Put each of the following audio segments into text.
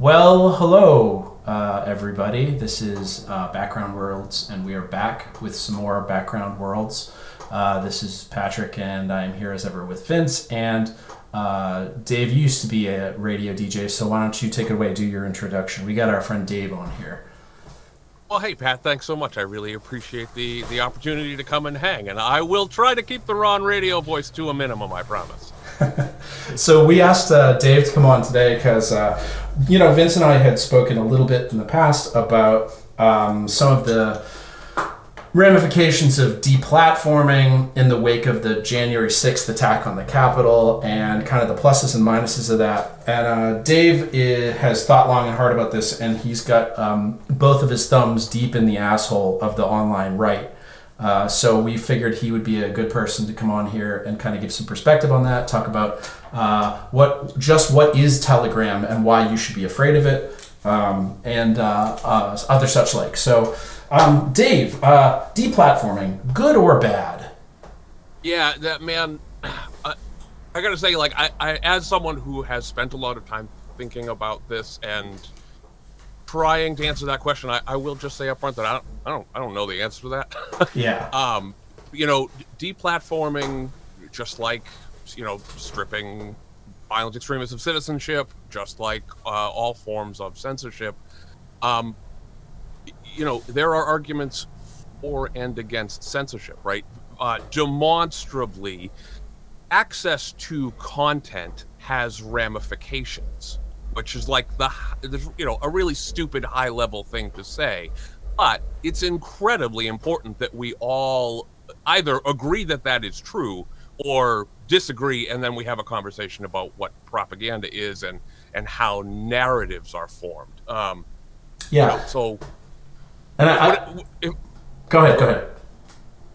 Well, hello, uh, everybody. This is uh, Background Worlds, and we are back with some more Background Worlds. Uh, this is Patrick, and I'm here as ever with Vince. And uh, Dave, used to be a radio DJ, so why don't you take it away, do your introduction? We got our friend Dave on here. Well, hey, Pat, thanks so much. I really appreciate the, the opportunity to come and hang, and I will try to keep the Ron radio voice to a minimum, I promise. so we asked uh, Dave to come on today because, uh, you know, Vince and I had spoken a little bit in the past about um, some of the ramifications of deplatforming in the wake of the January 6th attack on the Capitol and kind of the pluses and minuses of that. And uh, Dave is, has thought long and hard about this, and he's got um, both of his thumbs deep in the asshole of the online right. Uh, so we figured he would be a good person to come on here and kind of give some perspective on that, talk about uh, what just what is Telegram and why you should be afraid of it, um, and uh, uh other such like. So, um, Dave, uh, deplatforming, good or bad? Yeah, that man. I, I gotta say, like, I, I, as someone who has spent a lot of time thinking about this and trying to answer that question, I, I will just say up front that I don't, I don't, I don't know the answer to that. yeah. Um, you know, deplatforming, just like you know, stripping violent extremists of citizenship, just like uh, all forms of censorship. Um, you know, there are arguments for and against censorship, right? Uh, demonstrably, access to content has ramifications which is like the you know a really stupid high level thing to say but it's incredibly important that we all either agree that that is true or disagree and then we have a conversation about what propaganda is and and how narratives are formed. Um yeah. you know, so and I, I if, go ahead go ahead.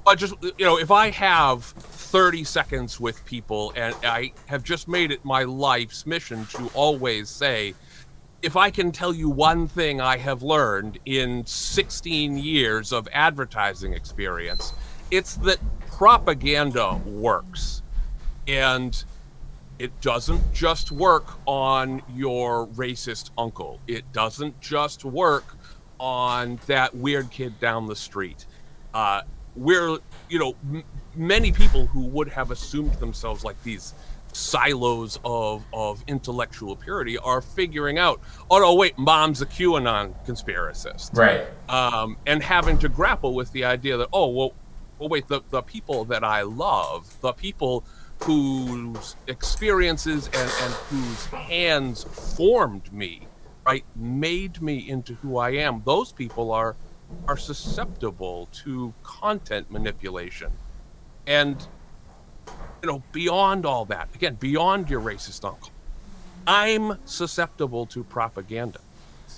I just you know if i have 30 seconds with people, and I have just made it my life's mission to always say, if I can tell you one thing I have learned in 16 years of advertising experience, it's that propaganda works. And it doesn't just work on your racist uncle, it doesn't just work on that weird kid down the street. Uh, we're, you know, many people who would have assumed themselves like these silos of of intellectual purity are figuring out, oh no, wait, mom's a QAnon conspiracist, right? Um, and having to grapple with the idea that oh well, well wait, the the people that I love, the people whose experiences and and whose hands formed me, right, made me into who I am. Those people are are susceptible to content manipulation and, you know, beyond all that, again, beyond your racist uncle, I'm susceptible to propaganda.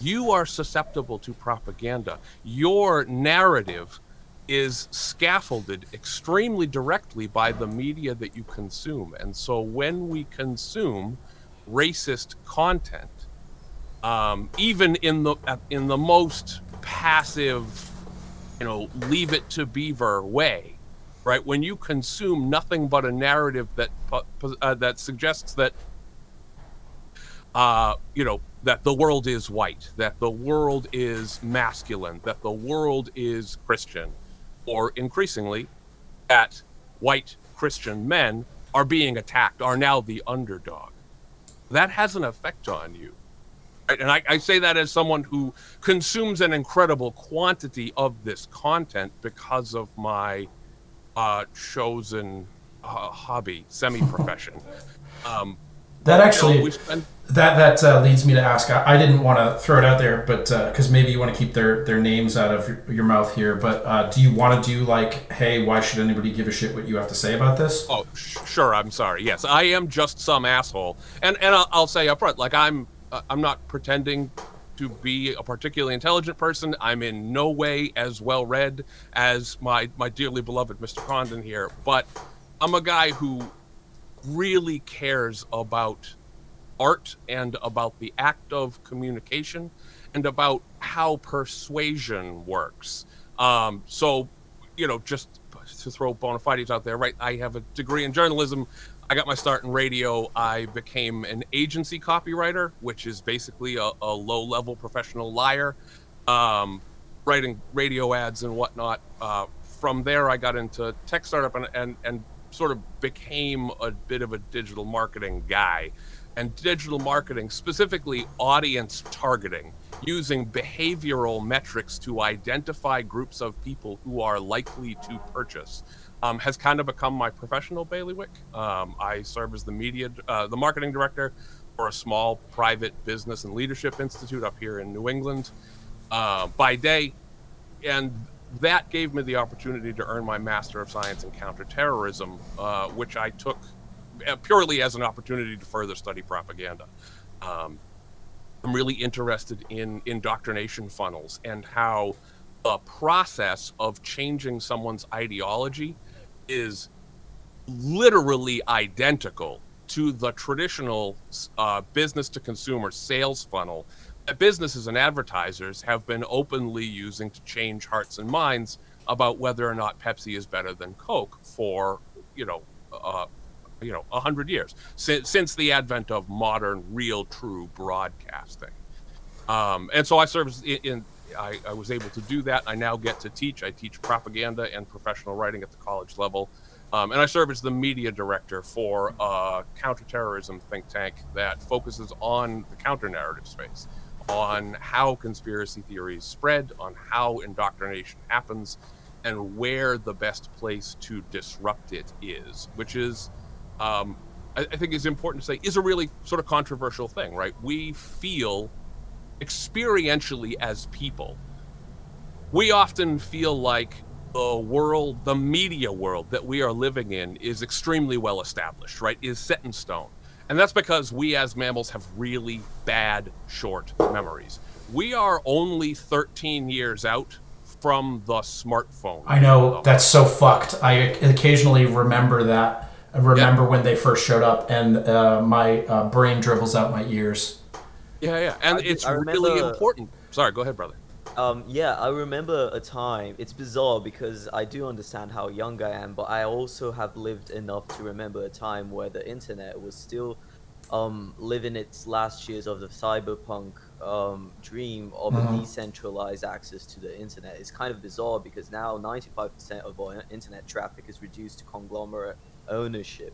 You are susceptible to propaganda. Your narrative is scaffolded extremely directly by the media that you consume. And so when we consume racist content, um, even in the in the most passive, you know, leave it to Beaver way, right? When you consume nothing but a narrative that uh, that suggests that, uh, you know, that the world is white, that the world is masculine, that the world is Christian, or increasingly, that white Christian men are being attacked, are now the underdog. That has an effect on you. Right? And I, I say that as someone who consumes an incredible quantity of this content because of my uh, chosen uh, hobby, semi-profession. Um, that actually, you know, spend... that that uh, leads me to ask. I, I didn't want to throw it out there, but because uh, maybe you want to keep their their names out of your, your mouth here. But uh, do you want to do like, hey, why should anybody give a shit what you have to say about this? Oh, sh- sure. I'm sorry. Yes, I am just some asshole, and and I'll, I'll say up front, like I'm uh, I'm not pretending to be a particularly intelligent person. I'm in no way as well read as my my dearly beloved Mr. Condon here, but I'm a guy who really cares about art and about the act of communication and about how persuasion works. Um, so, you know, just to throw bona fides out there, right? I have a degree in journalism. I got my start in radio. I became an agency copywriter, which is basically a, a low level professional liar, um, writing radio ads and whatnot. Uh, from there, I got into tech startup and, and, and sort of became a bit of a digital marketing guy. And digital marketing, specifically audience targeting, using behavioral metrics to identify groups of people who are likely to purchase um, has kind of become my professional bailiwick. Um, I serve as the media, uh, the marketing director for a small private business and leadership institute up here in New England uh, by day, and that gave me the opportunity to earn my Master of Science in Counterterrorism, uh, which I took uh, purely as an opportunity to further study propaganda. Um, I'm really interested in indoctrination funnels and how the process of changing someone's ideology is literally identical to the traditional uh, business to consumer sales funnel that businesses and advertisers have been openly using to change hearts and minds about whether or not Pepsi is better than Coke for you know uh, you know a hundred years since since the advent of modern, real, true broadcasting. Um, and so I served in, in I, I, was able to do that. I now get to teach. I teach propaganda and professional writing at the college level. Um, and I serve as the media director for a counterterrorism think tank that focuses on the counter narrative space, on how conspiracy theories spread, on how indoctrination happens, and where the best place to disrupt it is, which is, um, I, I think, is important to say, is a really sort of controversial thing, right? We feel experientially as people, we often feel like the world, the media world that we are living in is extremely well established, right? Is set in stone. And that's because we as mammals have really bad short memories. We are only 13 years out from the smartphone. I know that's so fucked. I occasionally remember that. I remember yeah. when they first showed up, and uh, my uh, brain dribbles out my ears. Yeah, yeah, and I, it's I remember, really important. Sorry, go ahead, brother. Um, yeah, I remember a time. It's bizarre because I do understand how young I am, but I also have lived enough to remember a time where the internet was still um, living its last years of the cyberpunk um, dream of mm-hmm. a decentralized access to the internet. It's kind of bizarre because now 95% of our internet traffic is reduced to conglomerate ownership.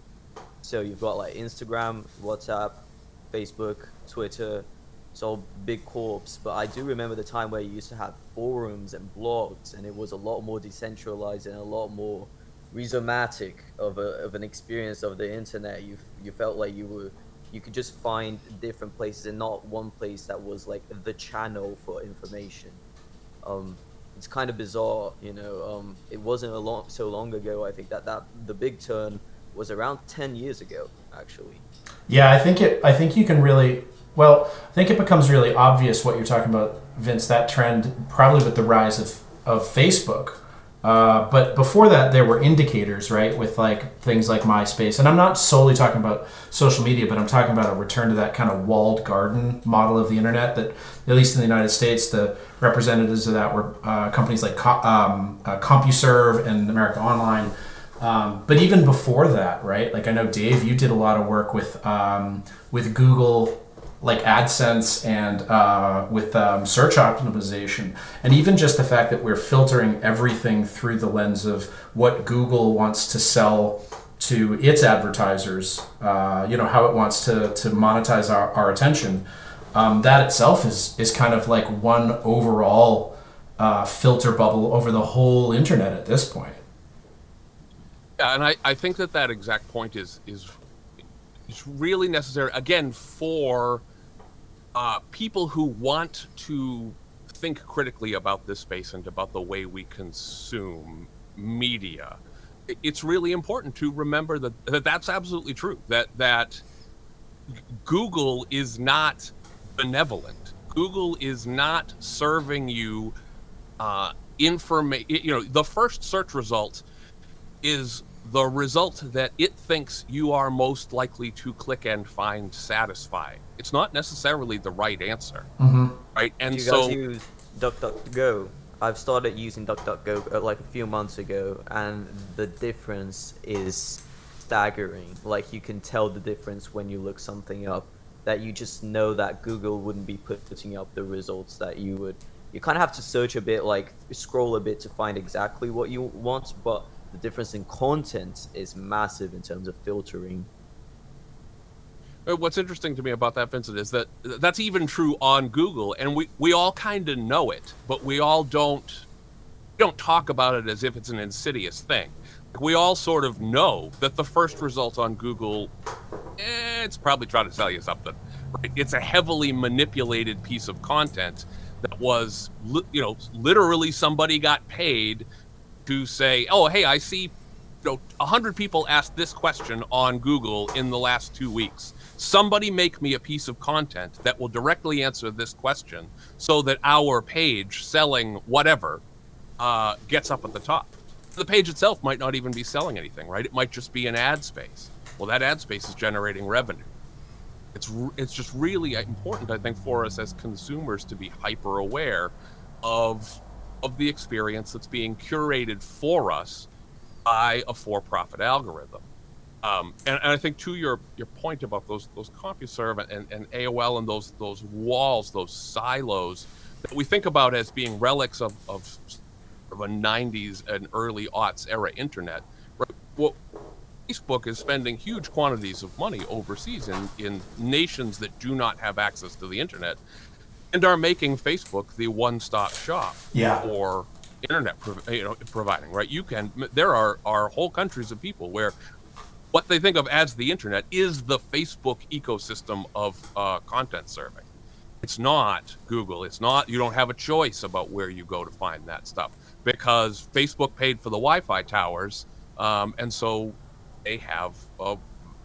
So you've got like Instagram, WhatsApp, Facebook, Twitter, all big corps. But I do remember the time where you used to have forums and blogs, and it was a lot more decentralized and a lot more rhizomatic of, a, of an experience of the internet. You you felt like you were you could just find different places and not one place that was like the channel for information. Um, it's kind of bizarre, you know. Um, it wasn't a long so long ago. I think that that the big turn was around ten years ago, actually. Yeah, I think it. I think you can really well. I think it becomes really obvious what you're talking about, Vince. That trend probably with the rise of of Facebook. Uh, but before that, there were indicators, right, with like things like MySpace. And I'm not solely talking about social media, but I'm talking about a return to that kind of walled garden model of the internet. That, at least in the United States, the representatives of that were uh, companies like um, uh, CompuServe and America Online. Um, but even before that, right? Like I know Dave, you did a lot of work with um, with Google, like AdSense, and uh, with um, search optimization, and even just the fact that we're filtering everything through the lens of what Google wants to sell to its advertisers. Uh, you know how it wants to to monetize our, our attention. Um, that itself is is kind of like one overall uh, filter bubble over the whole internet at this point. Yeah, and I, I think that that exact point is is is really necessary again for uh, people who want to think critically about this space and about the way we consume media. It's really important to remember that, that that's absolutely true. That that Google is not benevolent. Google is not serving you uh, information. You know, the first search result is the result that it thinks you are most likely to click and find satisfying. It's not necessarily the right answer, mm-hmm. right? And Do you so, guys use DuckDuckGo? I've started using DuckDuckGo uh, like a few months ago, and the difference is staggering. Like you can tell the difference when you look something up. That you just know that Google wouldn't be putting up the results that you would. You kind of have to search a bit, like scroll a bit to find exactly what you want, but the difference in content is massive in terms of filtering. Uh, What's interesting to me about that, Vincent, is that that's even true on Google, and we, we all kind of know it, but we all don't don't talk about it as if it's an insidious thing. We all sort of know that the first result on Google, eh, it's probably trying to sell you something. Right? It's a heavily manipulated piece of content that was, you know, literally somebody got paid to say, "Oh, hey, I see, you know, a hundred people asked this question on Google in the last two weeks. Somebody make me a piece of content that will directly answer this question, so that our page selling whatever uh, gets up at the top. The page itself might not even be selling anything, right? It might just be an ad space. Well, that ad space is generating revenue. It's it's just really important, I think, for us as consumers to be hyper aware of of the experience that's being curated for us by a for-profit algorithm. Um, and, and I think to your your point about those those CompuServe and, and AOL and those those walls, those silos that we think about as being relics of, of, of a 90s and early aughts era internet. Right? Well, Facebook is spending huge quantities of money overseas in, in nations that do not have access to the internet and are making Facebook the one-stop shop Yeah. for internet prov- you know, providing. Right? You can. There are are whole countries of people where what they think of as the internet is the Facebook ecosystem of uh, content serving. It's not Google. It's not. You don't have a choice about where you go to find that stuff because Facebook paid for the Wi-Fi towers, um, and so they have a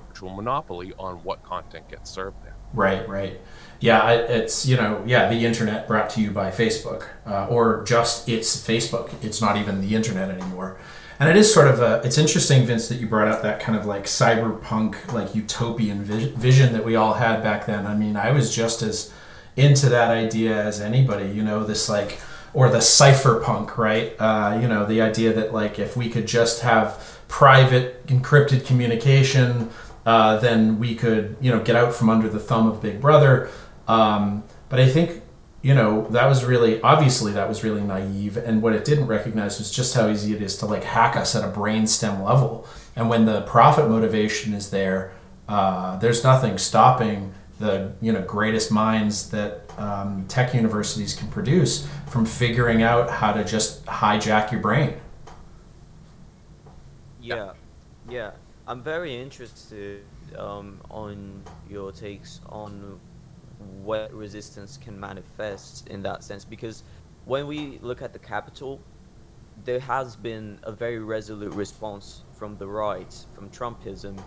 virtual monopoly on what content gets served there. Right, right. Yeah, it's, you know, yeah, the internet brought to you by Facebook, uh, or just it's Facebook. It's not even the internet anymore. And it is sort of a, it's interesting, Vince, that you brought up that kind of like cyberpunk, like utopian vi- vision that we all had back then. I mean, I was just as into that idea as anybody, you know, this like, or the cypherpunk, right? Uh, you know, the idea that like if we could just have private encrypted communication, uh, then we could, you know, get out from under the thumb of Big Brother. Um, but I think, you know, that was really obviously that was really naive, and what it didn't recognize was just how easy it is to like hack us at a brainstem level. And when the profit motivation is there, uh, there's nothing stopping the you know greatest minds that um, tech universities can produce from figuring out how to just hijack your brain. Yeah, yeah. I'm very interested um, on your takes on what resistance can manifest in that sense. Because when we look at the capital, there has been a very resolute response from the right, from Trumpism,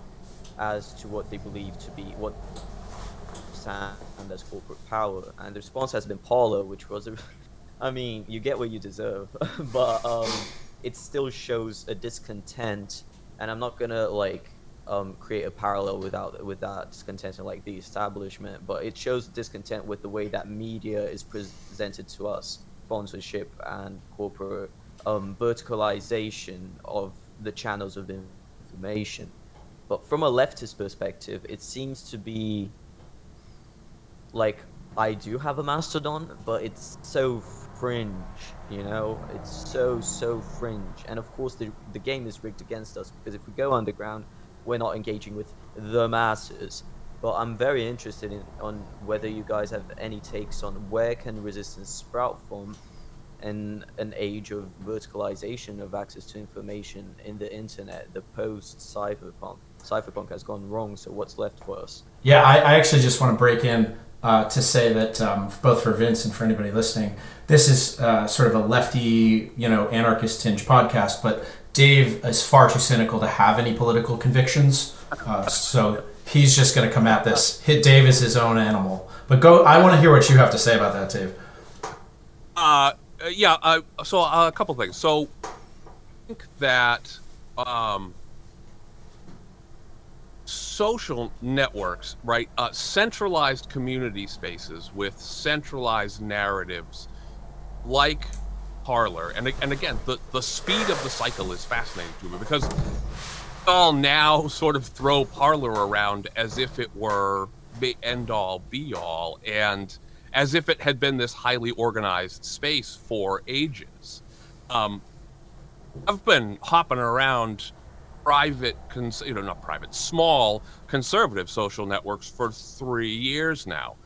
as to what they believe to be what and as corporate power, and the response has been Parler, which was a I mean, you get what you deserve, but um, it still shows a discontent, and I'm not gonna like um, create a parallel without with that discontent in like the establishment, but it shows discontent with the way that media is presented to us, sponsorship and corporate um, verticalization of the channels of information. But from a leftist perspective, it seems to be like I do have a mastodon, but it's so fringe, you know. It's so so fringe, and of course the the game is rigged against us because if we go underground, we're not engaging with the masses. But I'm very interested in on whether you guys have any takes on where can resistance sprout from, in an age of verticalization of access to information in the internet, the post cypherpunk. Cypherpunk has gone wrong, so what's left for us? Yeah, I, I actually just want to break in uh, to say that um, both for Vince and for anybody listening, this is uh, sort of a lefty, you know, anarchist tinge podcast. But Dave is far too cynical to have any political convictions, uh, so he's just going to come at this. Hit Dave is his own animal. But go. I want to hear what you have to say about that, Dave. Uh, yeah. Uh, so uh, a couple things. So I think that um, social networks, right? Uh, centralized community spaces with centralized narratives, like Parler, and and again, the the speed of the cycle is fascinating to me because all now sort of throw Parler around as if it were the end all be all and as if it had been this highly organized space for ages. Um, I've been hopping around private, cons- you know, not private, small conservative social networks for three years now.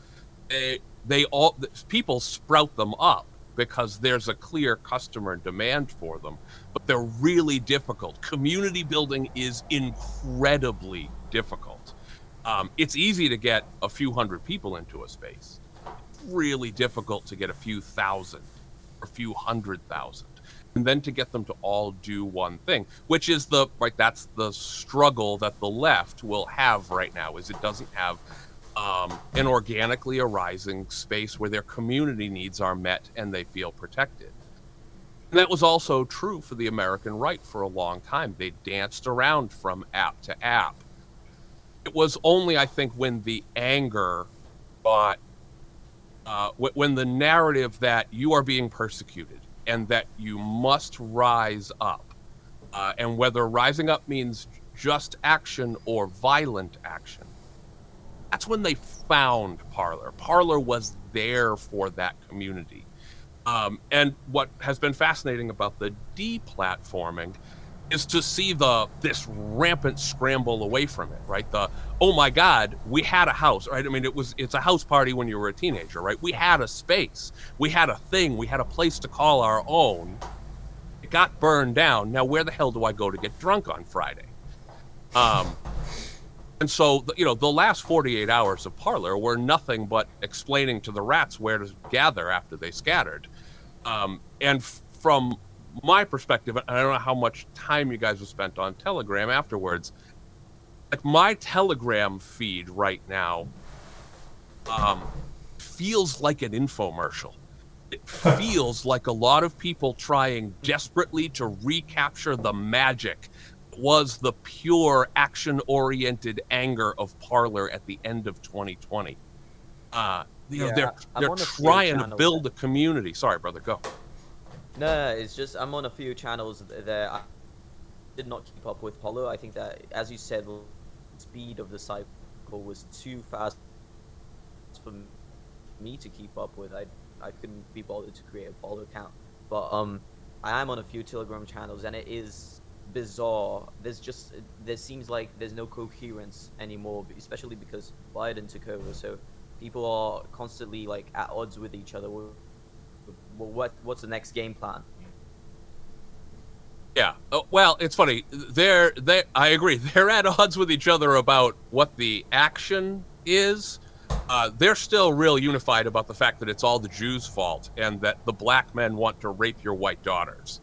They, they all people sprout them up because there's a clear customer demand for them, but they're really difficult. Community building is incredibly difficult. Um, it's easy to get a few hundred people into a space. really difficult to get a few thousand, or a few hundred thousand and then to get them to all do one thing which is the right that's the struggle that the left will have right now is it doesn't have um, an organically arising space where their community needs are met and they feel protected and that was also true for the american right for a long time they danced around from app to app it was only i think when the anger got uh, when the narrative that you are being persecuted and that you must rise up. Uh, and whether rising up means just action or violent action, that's when they found Parler. Parler was there for that community. Um, and what has been fascinating about the deplatforming is to see the this rampant scramble away from it, right? The oh my god, we had a house, right? I mean, it was it's a house party when you were a teenager, right? We had a space, we had a thing, we had a place to call our own. It got burned down. Now where the hell do I go to get drunk on Friday? Um, and so you know the last 48 hours of Parler were nothing but explaining to the rats where to gather after they scattered. Um, and f- from my perspective, I don't know how much time you guys have spent on Telegram afterwards. Like my Telegram feed right now um, feels like an infomercial. It feels like a lot of people trying desperately to recapture the magic was the pure action oriented anger of Parler at the end of 2020. Uh, you yeah, know, they're, they're trying to build a community. Sorry, brother, go. No, no, it's just I'm on a few channels that I did not keep up with Parler. I think that, as you said, the speed of the cycle was too fast for me to keep up with. I I couldn't be bothered to create a Parler account, but um, I am on a few Telegram channels, and it is bizarre. There's just there seems like there's no coherence anymore, especially because Biden took over. So people are constantly like at odds with each other well, what what's the next game plan? Yeah. Oh, well, it's funny. They're they. I agree. They're at odds with each other about what the action is. Uh, they're still real unified about the fact that it's all the Jews' fault and that the black men want to rape your white daughters.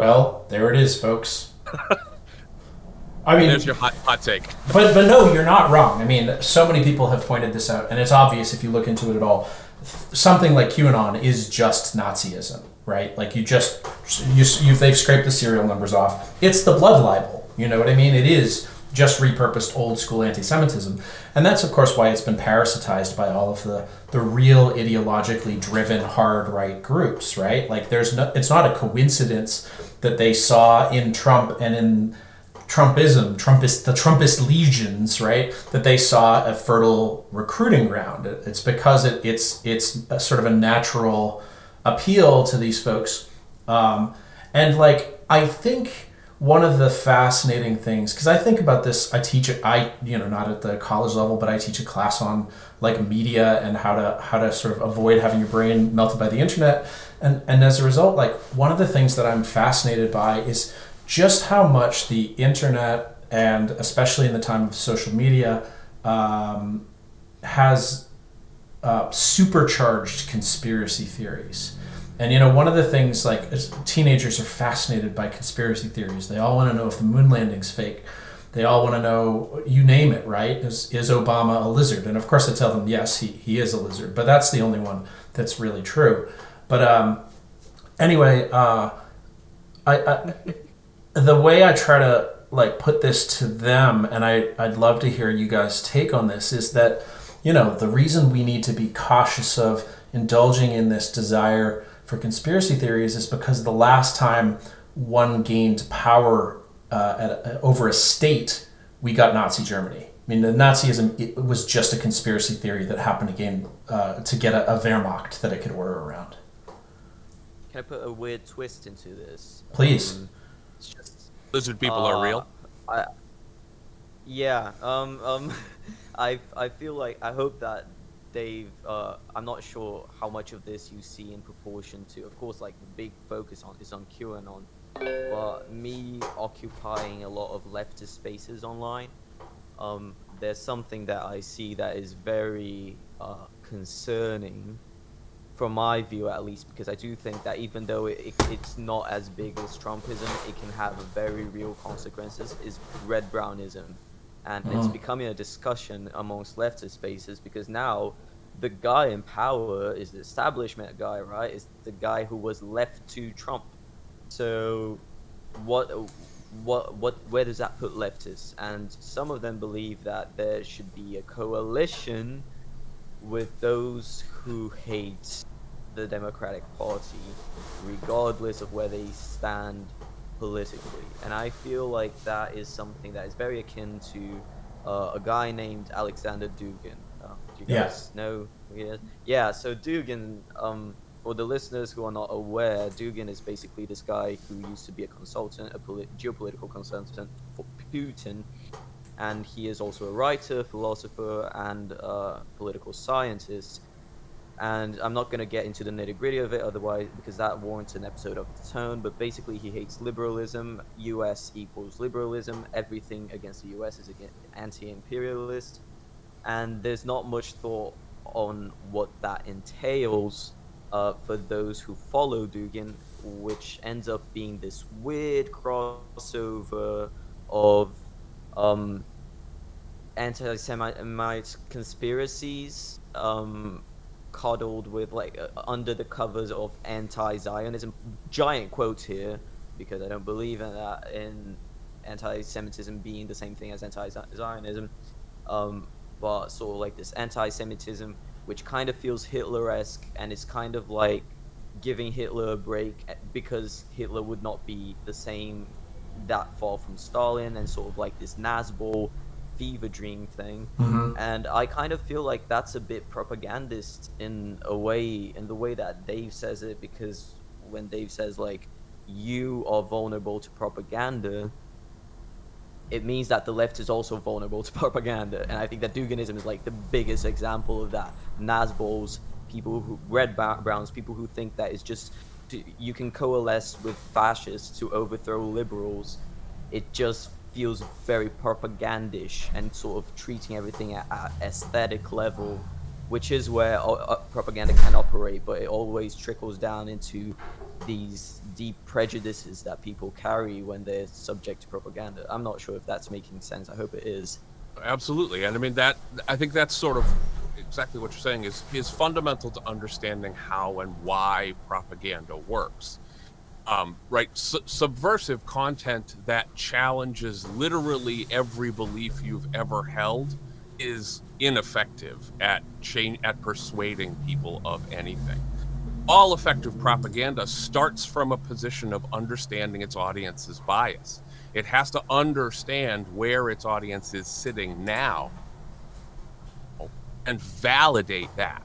Well, there it is, folks. I mean, there's your hot, hot take. But but no, you're not wrong. I mean, so many people have pointed this out, and it's obvious if you look into it at all something like QAnon is just Nazism, right? Like you just you, you they've scraped the serial numbers off. It's the blood libel. You know what I mean? It is just repurposed old school anti-Semitism, and that's of course why it's been parasitized by all of the the real ideologically driven hard right groups, right? Like there's no, it's not a coincidence that they saw in Trump and in Trumpism, Trumpist, the Trumpist legions, right? That they saw a fertile recruiting ground. It's because it, it's it's sort of a natural appeal to these folks, um, and like I think one of the fascinating things because I think about this. I teach it. I you know not at the college level, but I teach a class on like media and how to how to sort of avoid having your brain melted by the internet. And and as a result, like one of the things that I'm fascinated by is just how much the internet and especially in the time of social media um, has uh, supercharged conspiracy theories. And you know, one of the things like teenagers are fascinated by conspiracy theories. They all want to know if the moon landing's fake. They all want to know, you name it, right? Is, is Obama a lizard? And of course, I tell them, yes, he, he is a lizard. But that's the only one that's really true. But um, anyway, uh, I, I the way I try to like put this to them, and I, I'd love to hear you guys take on this, is that, you know, the reason we need to be cautious of indulging in this desire for conspiracy theories is because the last time one gained power uh, at a, over a state, we got Nazi Germany. I mean, the Nazism was just a conspiracy theory that happened again uh, to get a, a Wehrmacht that it could order around. Can I put a weird twist into this? Please. Um, it's just, Lizard people are real. uh, I, yeah. Um. Um. I. I feel like I hope that Dave. Uh. I'm not sure how much of this you see in proportion to. Of course, like the big focus on is on QAnon, but me occupying a lot of leftist spaces online. Um. There's something that I see that is very uh, concerning from my view at least, because I do think that even though it, it, it's not as big as Trumpism, it can have very real consequences, is red brownism. And it's Mhm. becoming a discussion amongst leftist spaces because now the guy in power is the establishment guy, right? Is the guy who was left to Trump. So what what what where does that put leftists? And some of them believe that there should be a coalition with those who hate the Democratic Party, regardless of where they stand politically. And I feel like that is something that is very akin to uh, a guy named Alexander Dugin. Uh, do you Yeah. guys know who he is? Yeah, so Dugin, um, for the listeners who are not aware, Dugin is basically this guy who used to be a consultant, a polit- geopolitical consultant for Putin and he is also a writer, philosopher, and uh, political scientist. And I'm not going to get into the nitty gritty of it, otherwise, because that warrants an episode of its own. But basically, he hates liberalism. U.S. equals liberalism. Everything against the U.S. is anti-imperialist, and there's not much thought on what that entails uh, for those who follow Dugin, which ends up being this weird crossover of um, anti-Semite conspiracies, um, coddled with like uh, under the covers of anti-Zionism. Giant quotes here because I don't believe in that in anti-Semitism being the same thing as anti-Zionism. Um, but sort of like this anti-Semitism, which kind of feels Hitler-esque and is kind of like giving Hitler a break eh, because Hitler would not be the same that far from Stalin and sort of like this Nazbol fever dream thing. Mhm. And I kind of feel like that's a bit propagandist in a way, in the way that Dave says it, because when Dave says like you are vulnerable to propaganda, it means that the left is also vulnerable to propaganda. And I think that Duginism is like the biggest example of that. Nazbols, people who red browns, people who think that it's just you can coalesce with fascists to overthrow liberals. It just feels very propagandish and sort of treating everything at, at aesthetic level, which is where uh, uh, propaganda can operate, but it always trickles down into these deep prejudices that people carry when they're subject to propaganda. I'm not sure if that's making sense. I hope it is. Absolutely, and I mean that. I think that's sort of exactly what you're saying is is fundamental to understanding how and why propaganda works. Um, right, Su- subversive content that challenges literally every belief you've ever held is ineffective at change at persuading people of anything. All effective propaganda starts from a position of understanding its audience's bias. It has to understand where its audience is sitting now and validate that.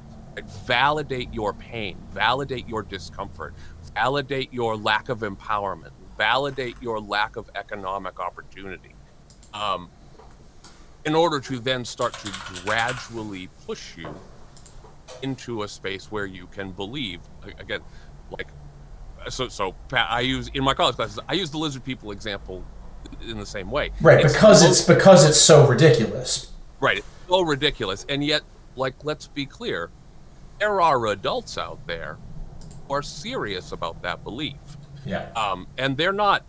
Validate your pain, validate your discomfort, validate your lack of empowerment, validate your lack of economic opportunity. Um, in order to then start to gradually push you into a space where you can believe again like so so Pat, i use in my college classes i use the lizard people example in the same way Right, It's because the it's because it's so ridiculous. Right. It's so ridiculous. And yet, like, let's be clear there are adults out there are serious about that belief. Yeah. Um, and they're not,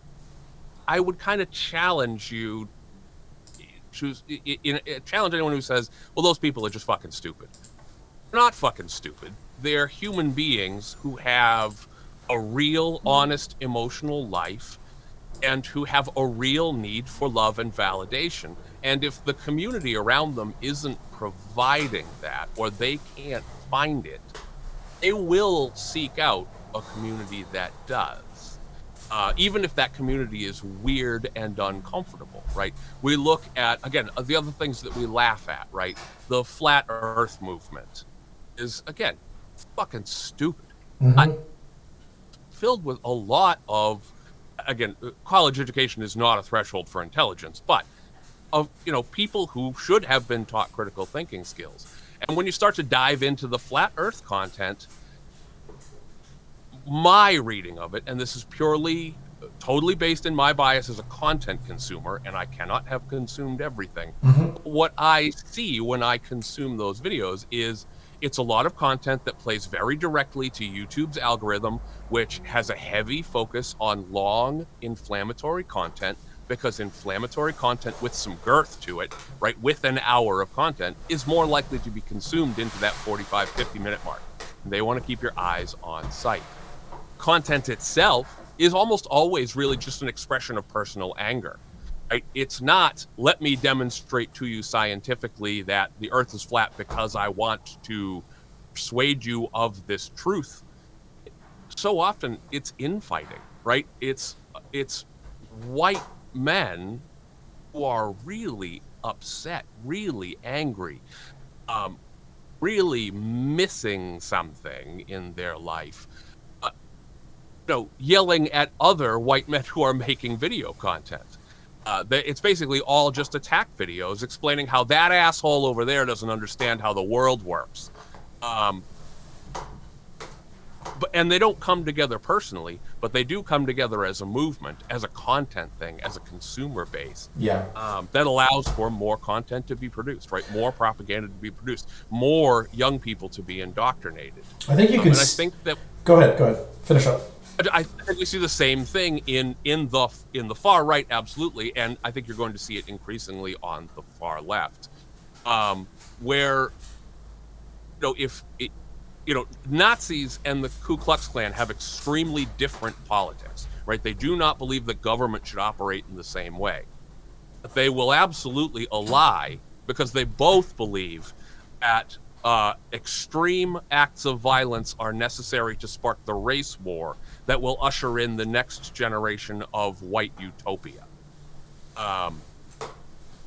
I would kind of challenge you to in, challenge anyone who says, well, those people are just fucking stupid. They're not fucking stupid. They're human beings who have a real, honest, emotional life and who have a real need for love and validation. And if the community around them isn't providing that or they can't find it, they will seek out a community that does. uh, even if that community is weird and uncomfortable, right? We look at, again, the other things that we laugh at, right? The flat earth movement is, again, fucking stupid. Mm-hmm. Filled with a lot of, again, college education is not a threshold for intelligence, but of, you know, people who should have been taught critical thinking skills. And when you start to dive into the flat earth content, my reading of it, and this is purely totally based in my bias as a content consumer, and I cannot have consumed everything. Mm-hmm. What I see when I consume those videos is it's a lot of content that plays very directly to YouTube's algorithm, which has a heavy focus on long, inflammatory content. Because inflammatory content with some girth to it, right, with an hour of content, is more likely to be consumed into that 45, 50 minute mark. They want to keep your eyes on site content itself is almost always really just an expression of personal anger. Right? It's not let me demonstrate to you scientifically that the earth is flat because I want to persuade you of this truth. So often it's infighting, right? It's it's white men who are really upset, really angry, um, really missing something in their life you know, yelling at other white men who are making video content. Uh, it's basically all just attack videos explaining how that asshole over there doesn't understand how the world works. Um, but and they don't come together personally, but they do come together as a movement, as a content thing, as a consumer base. Yeah. Um, that allows for more content to be produced, right? More propaganda to be produced, more young people to be indoctrinated. I think you Um, can. and I think that Go ahead. Go ahead. Finish up. I think we see the same thing in in the in the far right, absolutely, and I think you're going to see it increasingly on the far left, um, where you know if it, you know Nazis and the Ku Klux Klan have extremely different politics, right? They do not believe the government should operate in the same way. They will absolutely ally because they both believe that uh, extreme acts of violence are necessary to spark the race war that will usher in the next generation of white utopia. Um,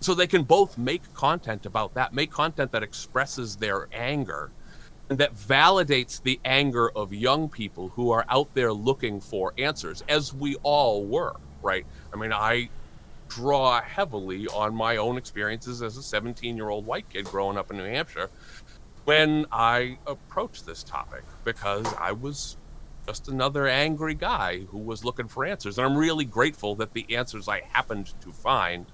so they can both make content about that, make content that expresses their anger that validates the anger of young people who are out there looking for answers, as we all were, right? I mean, I draw heavily on my own experiences as a 17 year old white kid growing up in New Hampshire when I approached this topic because I was just another angry guy who was looking for answers. And I'm really grateful that the answers I happened to find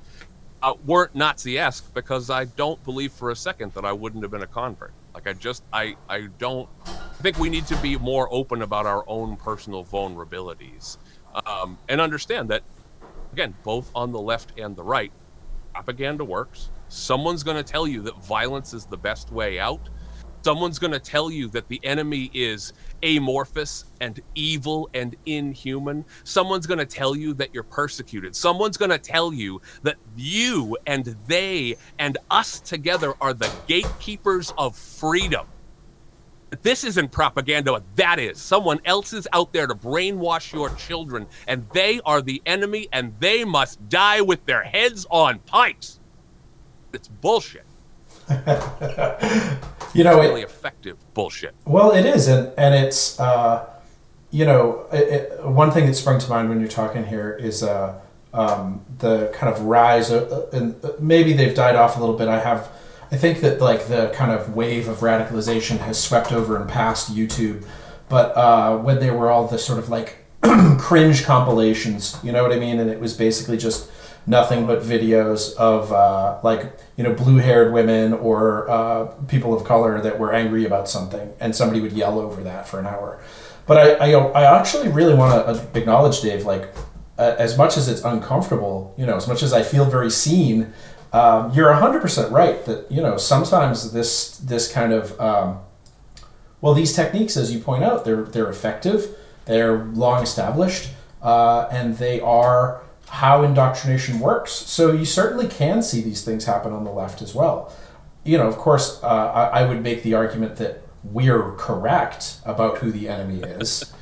uh, weren't Nazi-esque because I don't believe for a second that I wouldn't have been a convert. Like I just, I, I don't I think we need to be more open about our own personal vulnerabilities um, and understand that, again, both on the left and the right, propaganda works. Someone's going to tell you that violence is the best way out. Someone's going to tell you that the enemy is amorphous and evil and inhuman. Someone's going to tell you that you're persecuted. Someone's going to tell you that you and they and us together are the gatekeepers of freedom. This isn't propaganda. That is. Someone else is out there to brainwash your children, and they are the enemy, and they must die with their heads on pikes. It's bullshit. You know, it, Really effective bullshit. Well, it is, and and it's uh, you know it, it, one thing that sprung to mind when you're talking here is uh, um, the kind of rise, of, uh, and maybe they've died off a little bit. I have, I think that like the kind of wave of radicalization has swept over and past YouTube, but uh, when they were all the sort of like cringe compilations, you know what I mean, and it was basically just nothing but videos of uh, like you know blue-haired women or uh, people of color that were angry about something, and somebody would yell over that for an hour. But I, I, I actually really want to acknowledge Dave, like uh, as much as it's uncomfortable, you know, as much as I feel very seen, um, you're hundred percent right that you know sometimes this this kind of um, well these techniques, as you point out, they're they're effective, they're long established, uh, and they are how indoctrination works. So you certainly can see these things happen on the left as well. You know, of course, uh, I, I would make the argument that we're correct about who the enemy is.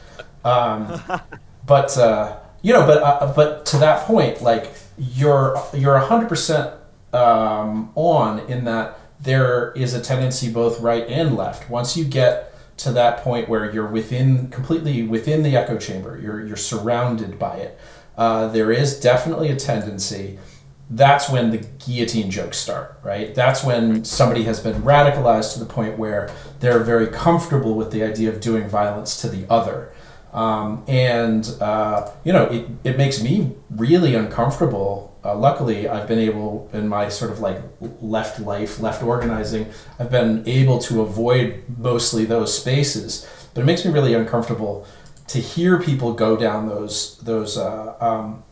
Um, but uh, you know, but uh, but to that point, like you're you're hundred percent um, on in that there is a tendency both right and left. Once you get to that point where you're within completely within the echo chamber, you're you're surrounded by it. Uh, there is definitely a tendency. That's when the guillotine jokes start, right? That's when somebody has been radicalized to the point where they're very comfortable with the idea of doing violence to the other. Um, and, uh, you know, it, it makes me really uncomfortable. Uh, luckily, I've been able, in my sort of like left life, left organizing, I've been able to avoid mostly those spaces. But it makes me really uncomfortable to hear people go down those, those uh, um,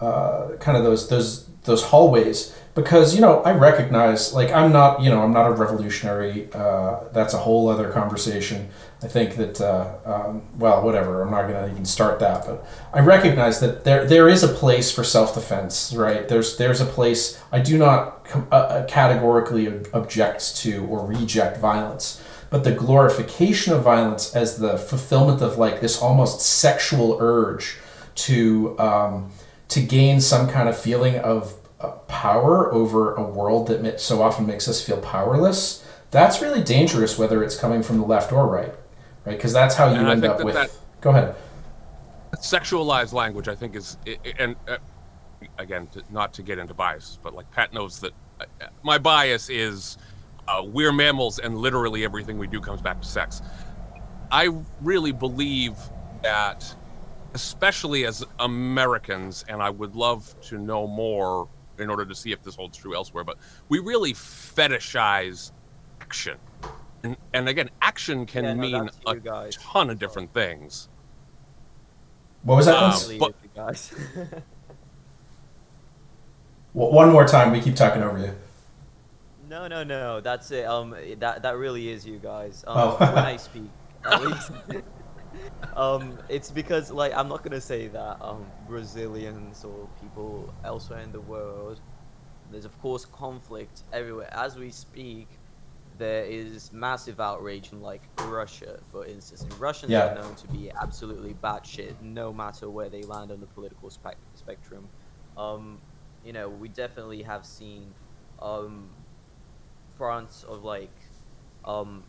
uh, kind of those, those, those hallways because you know I recognize like I'm not you know I'm not a revolutionary. Uh, that's a whole other conversation. I think that uh, um, well whatever I'm not going to even start that, but I recognize that there there is a place for self defense. Right there's there's a place. I do not com- uh, uh categorically object to or reject violence. But the glorification of violence as the fulfillment of like this almost sexual urge to um, to gain some kind of feeling of power over a world that so often makes us feel powerless, that's really dangerous, whether it's coming from the left or right, right? Because that's how you and end up that with. That Go ahead. Sexualized language, I think, is and uh, again, not to get into bias, but like Pat knows that uh, my bias is uh, we're mammals, and literally everything we do comes back to sex. I really believe that especially as Americans, and I would love to know more in order to see if this holds true elsewhere. But we really fetishize action, and, and again, action can yeah, no, mean a guys. ton of different things. What was that? Um, but, guys. One more time, we keep talking over you. No, no, no. That's it. Um, that that really is you guys. Um, oh. when I speak, at least. um, it's because like I'm not gonna say that um, Brazilians or people elsewhere in the world. There's of course conflict everywhere as we speak. There is massive outrage in like Russia, for instance. And Russians yeah. are known to be absolutely batshit, no matter where they land on the political spe- spectrum. Um, you know, we definitely have seen um, fronts of like um,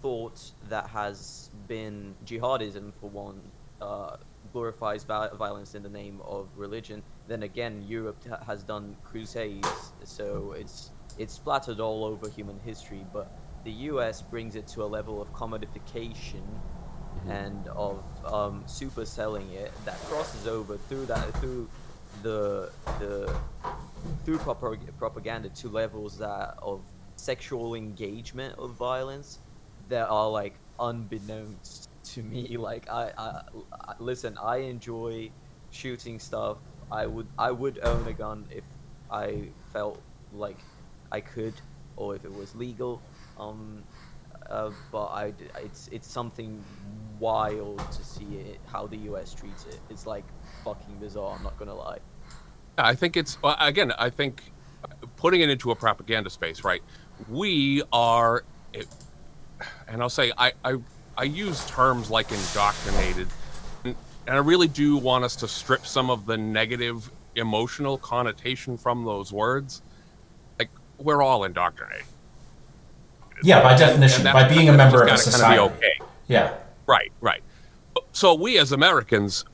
thought that has been jihadism for one uh, glorifies violence in the name of religion. Then again, Europe has done crusades, so it's it's splattered all over human history. But the U.S. brings it to a level of commodification mm-hmm. and of um, super selling it that crosses over through that through the the through propaganda to levels that of sexual engagement of violence that are like unbeknownst to me. Like I, I, I, listen, I enjoy shooting stuff. I would I would own a gun if I felt like I could or if it was legal. Um, uh, but I, it's it's something wild to see it how the U.S. treats it. It's like fucking bizarre. I'm not gonna lie. I think it's again. I think putting it into a propaganda space, right? We are and I'll say I, I, I use terms like indoctrinated, and, and I really do want us to strip some of the negative emotional connotation from those words. Like we're all indoctrinated. Yeah, by definition, by being a member of a society. okay. Yeah. Right, right. So we as Americans,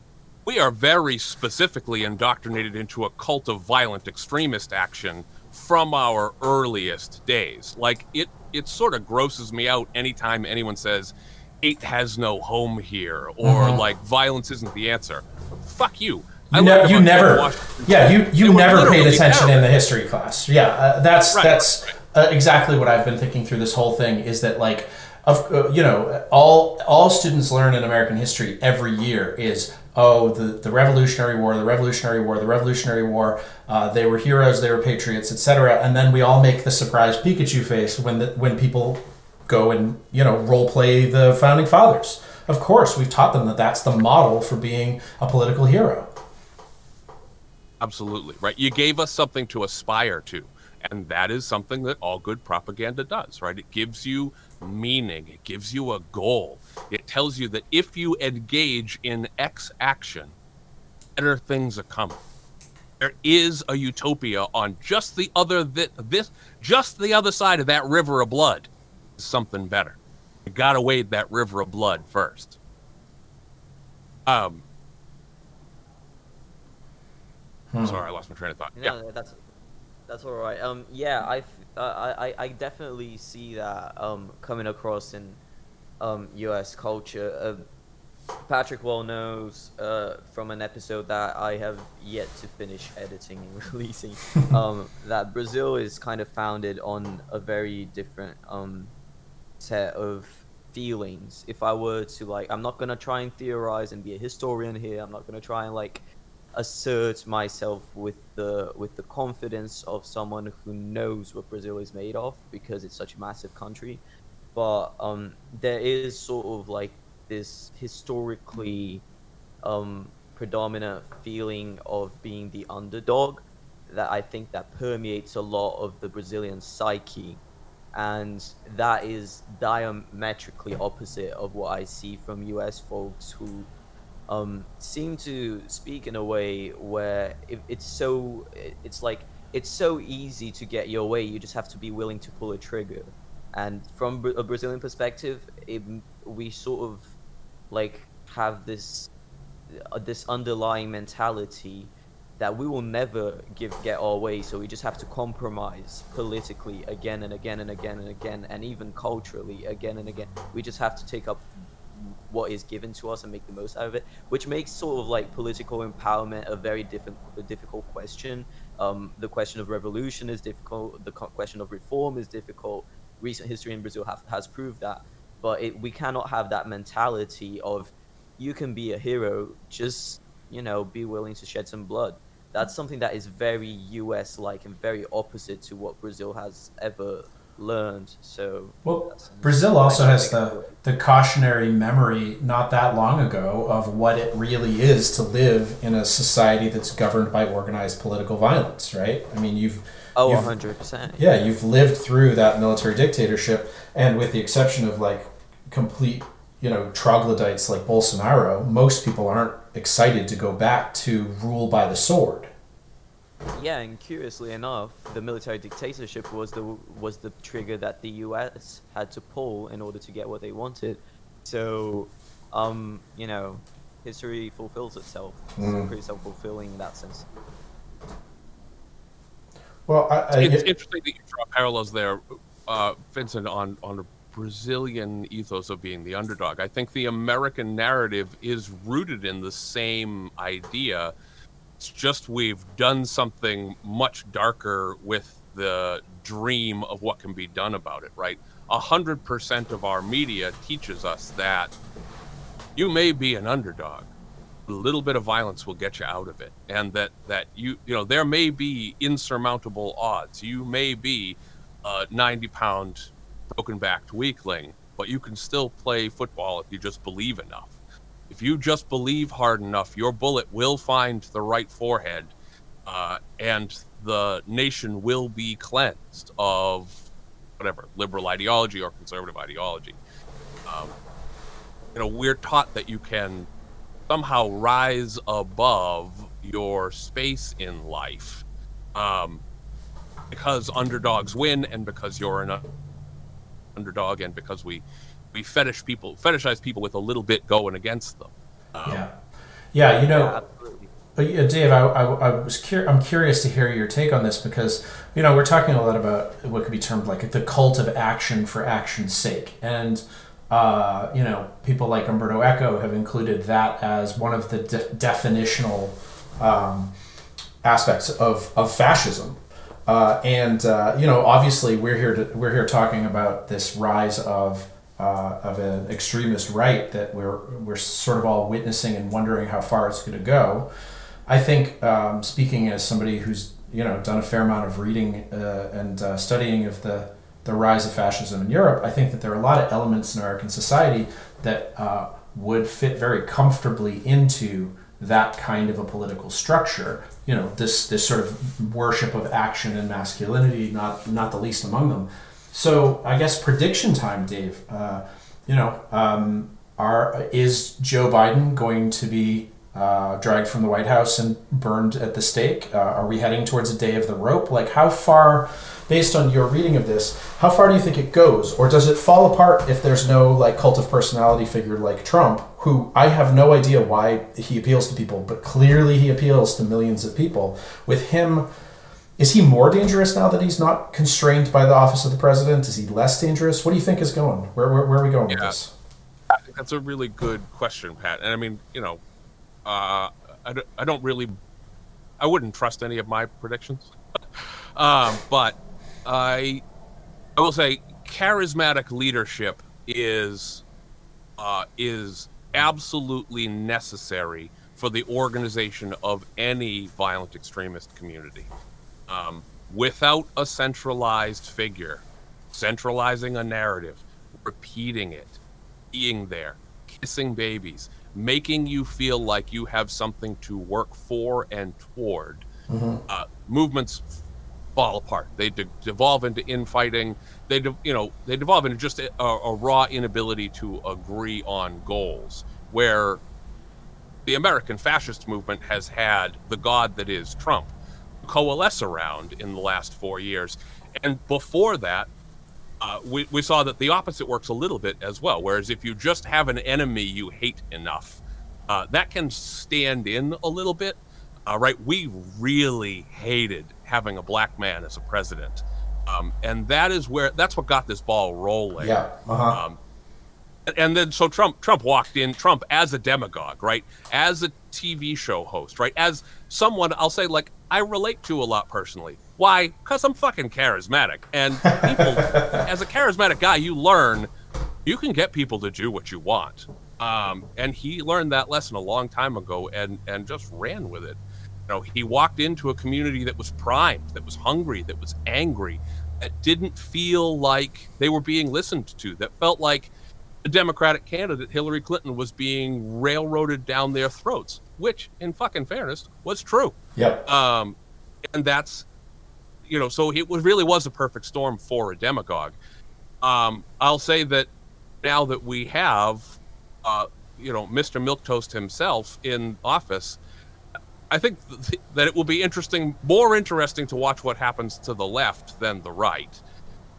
we are very specifically indoctrinated into a cult of violent extremist action from our earliest days. Like it it sort of grosses me out anytime anyone says it has no home here or mm-hmm. like violence isn't the answer. Fuck you. You, ne- you never, yeah, you you never paid attention terrible. in the history class. Yeah, uh, that's right, that's right. Uh, exactly what I've been thinking through this whole thing. Is that like, of uh, you know, all all students learn in American history every year is oh, the, the Revolutionary War, the Revolutionary War, the Revolutionary War, uh, they were heroes, they were patriots, etc. And then we all make the surprise Pikachu face when the, when people go and you know role play the founding fathers. Of course, we've taught them that that's the model for being a political hero. Absolutely right. You gave us something to aspire to, and that is something that all good propaganda does. Right? It gives you meaning. It gives you a goal. It tells you that if you engage in X action, better things are coming. There is a utopia on just the other th- this just the other side of that river of blood. is Something better. You gotta wade that river of blood first. Um. Hmm. Sorry, I lost my train of thought. No, yeah. that's that's all right. Um, yeah, I, f- I, I- I definitely see that um coming across in um U.S. culture. Uh, Patrick well knows uh from an episode that I have yet to finish editing and releasing um that Brazil is kind of founded on a very different um set of feelings. If I were to like, I'm not gonna try and theorize and be a historian here. I'm not gonna try and like assert myself with the with the confidence of someone who knows what Brazil is made of because it's such a massive country. But um, there is sort of like this historically um, predominant feeling of being the underdog that I think that permeates a lot of the Brazilian psyche and that is diametrically opposite of what I see from US folks who um, seem to speak in a way where it, it's so it's like it's so easy to get your way you just have to be willing to pull a trigger. And from a Brazilian perspective it, we sort of like have this uh, this underlying mentality that we will never give get our way so we just have to compromise politically again and again and again and again and even culturally again and again. We just have to take up what is given to us and make the most out of it which makes sort of like political empowerment a very different a difficult question. Um, the question of revolution is difficult. The question of reform is difficult. Recent history in brazil have, has proved that. But it, we cannot have that mentality of you can be a hero just you know be willing to shed some blood. That's something that is very us like and very opposite to what brazil has ever learned so Well, Brazil also has the, the cautionary memory not that long ago of what it really is to live in a society that's governed by organized political violence, right? I mean, you've oh you've- 100% yeah, you've lived through that military dictatorship, and with the exception of like complete, you know, troglodytes like Bolsonaro, most people aren't excited to go back to rule by the sword. Yeah, and curiously enough, the military dictatorship was the was the trigger that the U.S. had to pull in order to get what they wanted. So, um, you know, history fulfills itself. It's Mm. pretty self-fulfilling in that sense. Well, I, I, it's interesting that you draw parallels there, uh, Vincent, on on a Brazilian ethos of being the underdog. I think the American narrative is rooted in the same idea. It's just we've done something much darker with the dream of what can be done about it. Right, a hundred percent of our media teaches us that you may be an underdog. A little bit of violence will get you out of it and that that you you know there may be insurmountable odds. You may be a 90 pound broken backed weakling but you can still play football if you just believe enough if you just believe hard enough your bullet will find the right forehead uh, and the nation will be cleansed of whatever liberal ideology or conservative ideology. Um, you know we're taught that you can somehow rise above your space in life um, because underdogs win and because you're an underdog and because we we fetish people fetishize people with a little bit going against them um, yeah, yeah, you know. yeah. But yeah, Dave, I, I, I was cur- I'm curious to hear your take on this because you know we're talking a lot about what could be termed like the cult of action for action's sake, and uh, you know people like Umberto Eco have included that as one of the de- definitional um, aspects of, of fascism. Uh, and uh, you know, obviously, we're here to, we're here talking about this rise of uh, of an extremist right that we're we're sort of all witnessing and wondering how far it's going to go. I think, um, speaking as somebody who's you know done a fair amount of reading uh, and uh, studying of the the rise of fascism in Europe, I think that there are a lot of elements in American society that uh, would fit very comfortably into that kind of a political structure. You know, this this sort of worship of action and masculinity, not not the least among them. So I guess prediction time, Dave. Uh, you know, um, are is Joe Biden going to be uh, dragged from the White House and burned at the stake? Uh, are we heading towards a day of the rope? Like, how far, based on your reading of this, how far do you think it goes? Or does it fall apart if there's no like cult of personality figure like Trump, who I have no idea why he appeals to people, but clearly he appeals to millions of people. With him, is he more dangerous now that he's not constrained by the office of the president? Is he less dangerous? What do you think is going? Where, where, where are we going with this? I think that's a really good question, Pat. And I mean, you know, uh, I, don't, I don't really, I wouldn't trust any of my predictions. um, but I, I will say, charismatic leadership is, uh, is absolutely necessary for the organization of any violent extremist community. Um, without a centralized figure, centralizing a narrative, repeating it, being there, kissing babies, making you feel like you have something to work for and toward, uh, movements fall apart. They de- devolve into infighting. They, de- you know, they devolve into just a, a raw inability to agree on goals. Where the American fascist movement has had the god that is Trump coalesce around in the last four years. And before that, uh, we, we saw that the opposite works a little bit as well. Whereas if you just have an enemy you hate enough, uh, that can stand in a little bit. Uh, right? We really hated having a black man as a president. Um, and that is where that's what got this ball rolling. Yeah. Uh-huh. Um, and then so Trump Trump walked in Trump as a demagogue, right? As a TV show host, right? As someone I'll say like I relate to a lot personally. Why? Because I'm fucking charismatic, and people, as a charismatic guy, you learn you can get people to do what you want. Um, and he learned that lesson a long time ago, and and just ran with it. You know, he walked into a community that was primed, that was hungry, that was angry, that didn't feel like they were being listened to, that felt like the Democratic candidate Hillary Clinton was being railroaded down their throats, which, in fucking fairness, was true. Yep. Um, and that's, you know, so it was, really was a perfect storm for a demagogue. Um, I'll say that now that we have, uh, you know, Mr. Milquetoast himself in office, I think th- that it will be interesting, more interesting to watch what happens to the left than the right,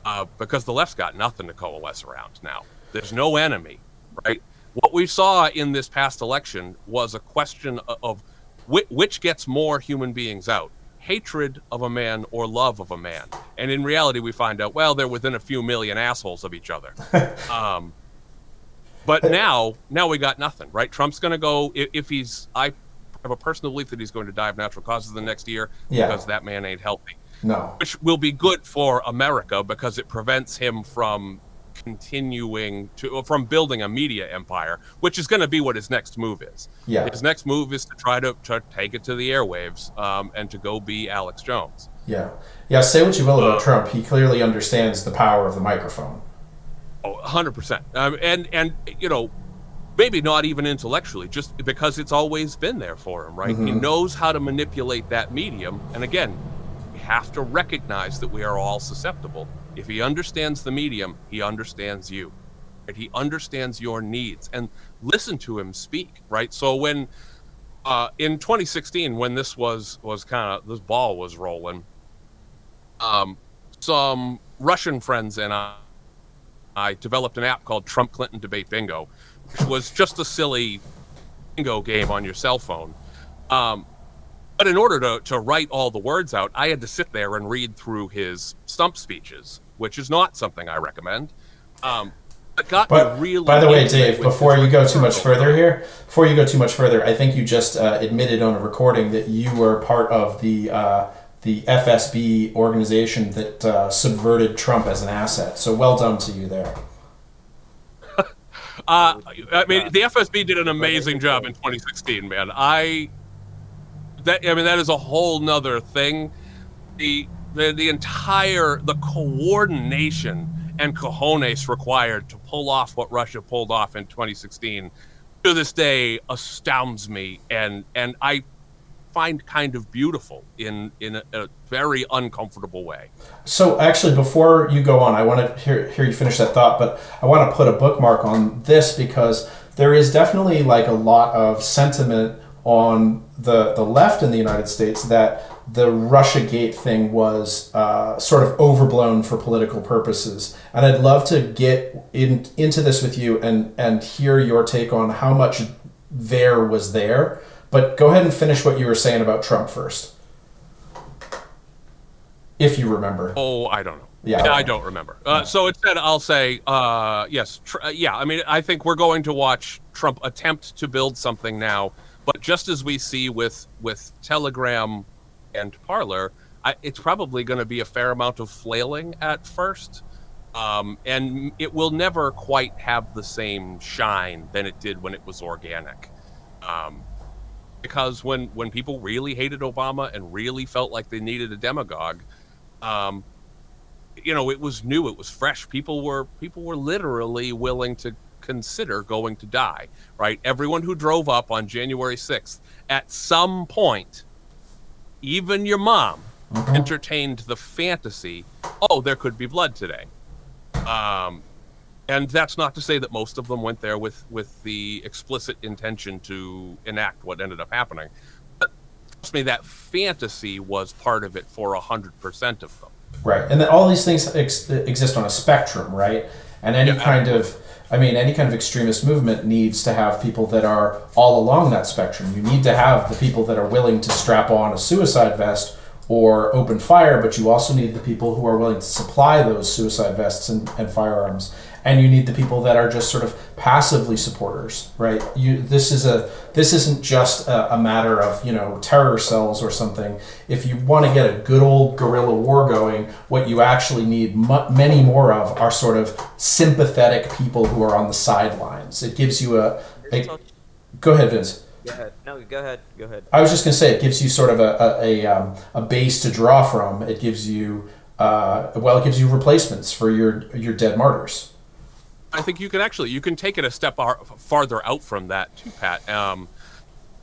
uh, because the left's got nothing to coalesce around now. There's no enemy, right? What we saw in this past election was a question of which, gets more human beings out hatred of a man or love of a man. And in reality, we find out, well, they're within a few million assholes of each other. um, but now, now we got nothing, right? Trump's going to go if, if he's. I have a personal belief that he's going to die of natural causes the next year Yeah. because that man ain't healthy, No. which will be good for America because it prevents him from continuing to from building a media empire, which is going to be what his next move is. Yeah. His next move is to try to, to take it to the airwaves um, and to go be Alex Jones. Yeah. Yeah. Say what you will about Uh, Trump. He clearly understands the power of the microphone. Oh, 100%. Um, and, and, you know, maybe not even intellectually, just because it's always been there for him, right? He knows how to manipulate that medium. And again, we have to recognize that we are all susceptible. If he understands the medium, he understands you. Right? He understands your needs. And listen to him speak, right? So when uh, in 2016, when this was was kind of this ball was rolling, um, some Russian friends and I, I developed an app called Trump Clinton Debate Bingo, which was just a silly bingo game on your cell phone. Um, but in order to, to write all the words out, I had to sit there and read through his stump speeches, which is not something I recommend. Um, But really. by the way, Dave, before you go too much further here, before you go too much further, I think you just uh, admitted on a recording that you were part of the uh, the FSB organization that uh, subverted Trump as an asset. So well done to you there. Uh, I mean, the FSB did an amazing job in 2016, man. I that I mean that is a whole nother thing. The the the entire the coordination and cojones required to pull off what Russia pulled off in 2016 to this day astounds me and and I find kind of beautiful in in a, a very uncomfortable way. So actually, before you go on, I want to hear, hear you finish that thought, but I want to put a bookmark on this because there is definitely like a lot of sentiment on the the left in the United States that the Russia Gate thing was uh, sort of overblown for political purposes, and I'd love to get in, into this with you and and hear your take on how much there was there. But go ahead and finish what you were saying about Trump first, if you remember. Oh, I don't know. Yeah. I don't remember. Uh, so instead, I'll say uh, yes. Tr- uh, yeah, I mean, I think we're going to watch Trump attempt to build something now, but just as we see with with Telegram and Parler, I, it's probably going to be a fair amount of flailing at first, um, and it will never quite have the same shine than it did when it was organic. Um, because when when people really hated Obama and really felt like they needed a demagogue. Um, you know it was new it was fresh people were people were literally willing to consider going to die right everyone who drove up on january 6th at some point even your mom entertained the fantasy oh there could be blood today um, and that's not to say that most of them went there with with the explicit intention to enact what ended up happening but trust me that fantasy was part of it for a hundred percent of them Right, and then all these things ex- exist on a spectrum, right? And any Yeah. kind of, I mean, any kind of extremist movement needs to have people that are all along that spectrum. You need to have the people that are willing to strap on a suicide vest or open fire, but you also need the people who are willing to supply those suicide vests and, and firearms. And you need the people that are just sort of passively supporters, right? You this is a this isn't just a, a matter of you know terror cells or something. If you want to get a good old guerrilla war going, what you actually need mu- many more of are sort of sympathetic people who are on the sidelines. It gives you a, a go ahead, Vince. Go ahead. No, go ahead. Go ahead. I was just going to say it gives you sort of a a, a, um, a base to draw from. It gives you uh, well, it gives you replacements for your your dead martyrs. I think you can actually you can take it a step ar- farther out from that too, Pat. Um,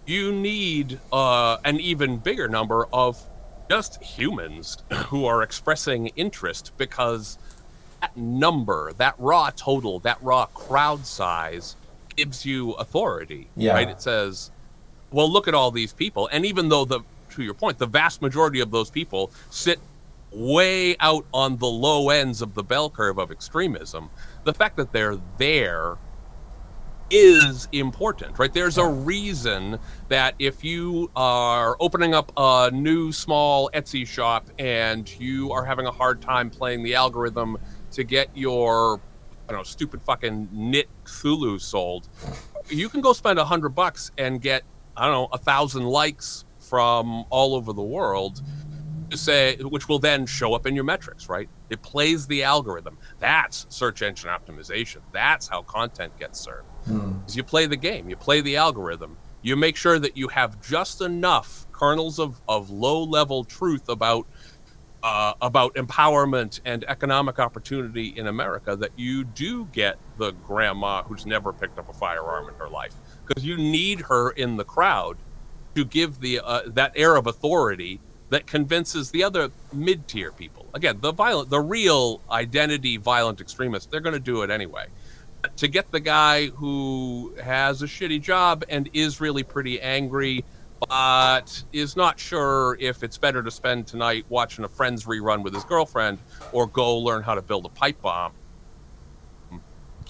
you need uh, an even bigger number of just humans who are expressing interest because that number, that raw total, that raw crowd size gives you authority. Yeah. Right? It says, well, look at all these people, and even though the to your point, the vast majority of those people sit way out on the low ends of the bell curve of extremism, the fact that they're there is important, right? There's a reason that if you are opening up a new small Etsy shop and you are having a hard time playing the algorithm to get your, I don't know, stupid fucking knit Cthulhu sold, you can go spend a hundred bucks and get, I don't know, a thousand likes from all over the world to say, which will then show up in your metrics, right? It plays the algorithm. That's search engine optimization. That's how content gets served. Is you play the game, you play the algorithm, you make sure that you have just enough kernels of, of low level truth about uh, about empowerment and economic opportunity in America that you do get the grandma who's never picked up a firearm in her life because you need her in the crowd to give the uh, that air of authority that convinces the other mid-tier people. Again, the violent, the real identity violent extremists, they're going to do it anyway. But to get the guy who has a shitty job and is really pretty angry, but is not sure if it's better to spend tonight watching a Friends rerun with his girlfriend or go learn how to build a pipe bomb.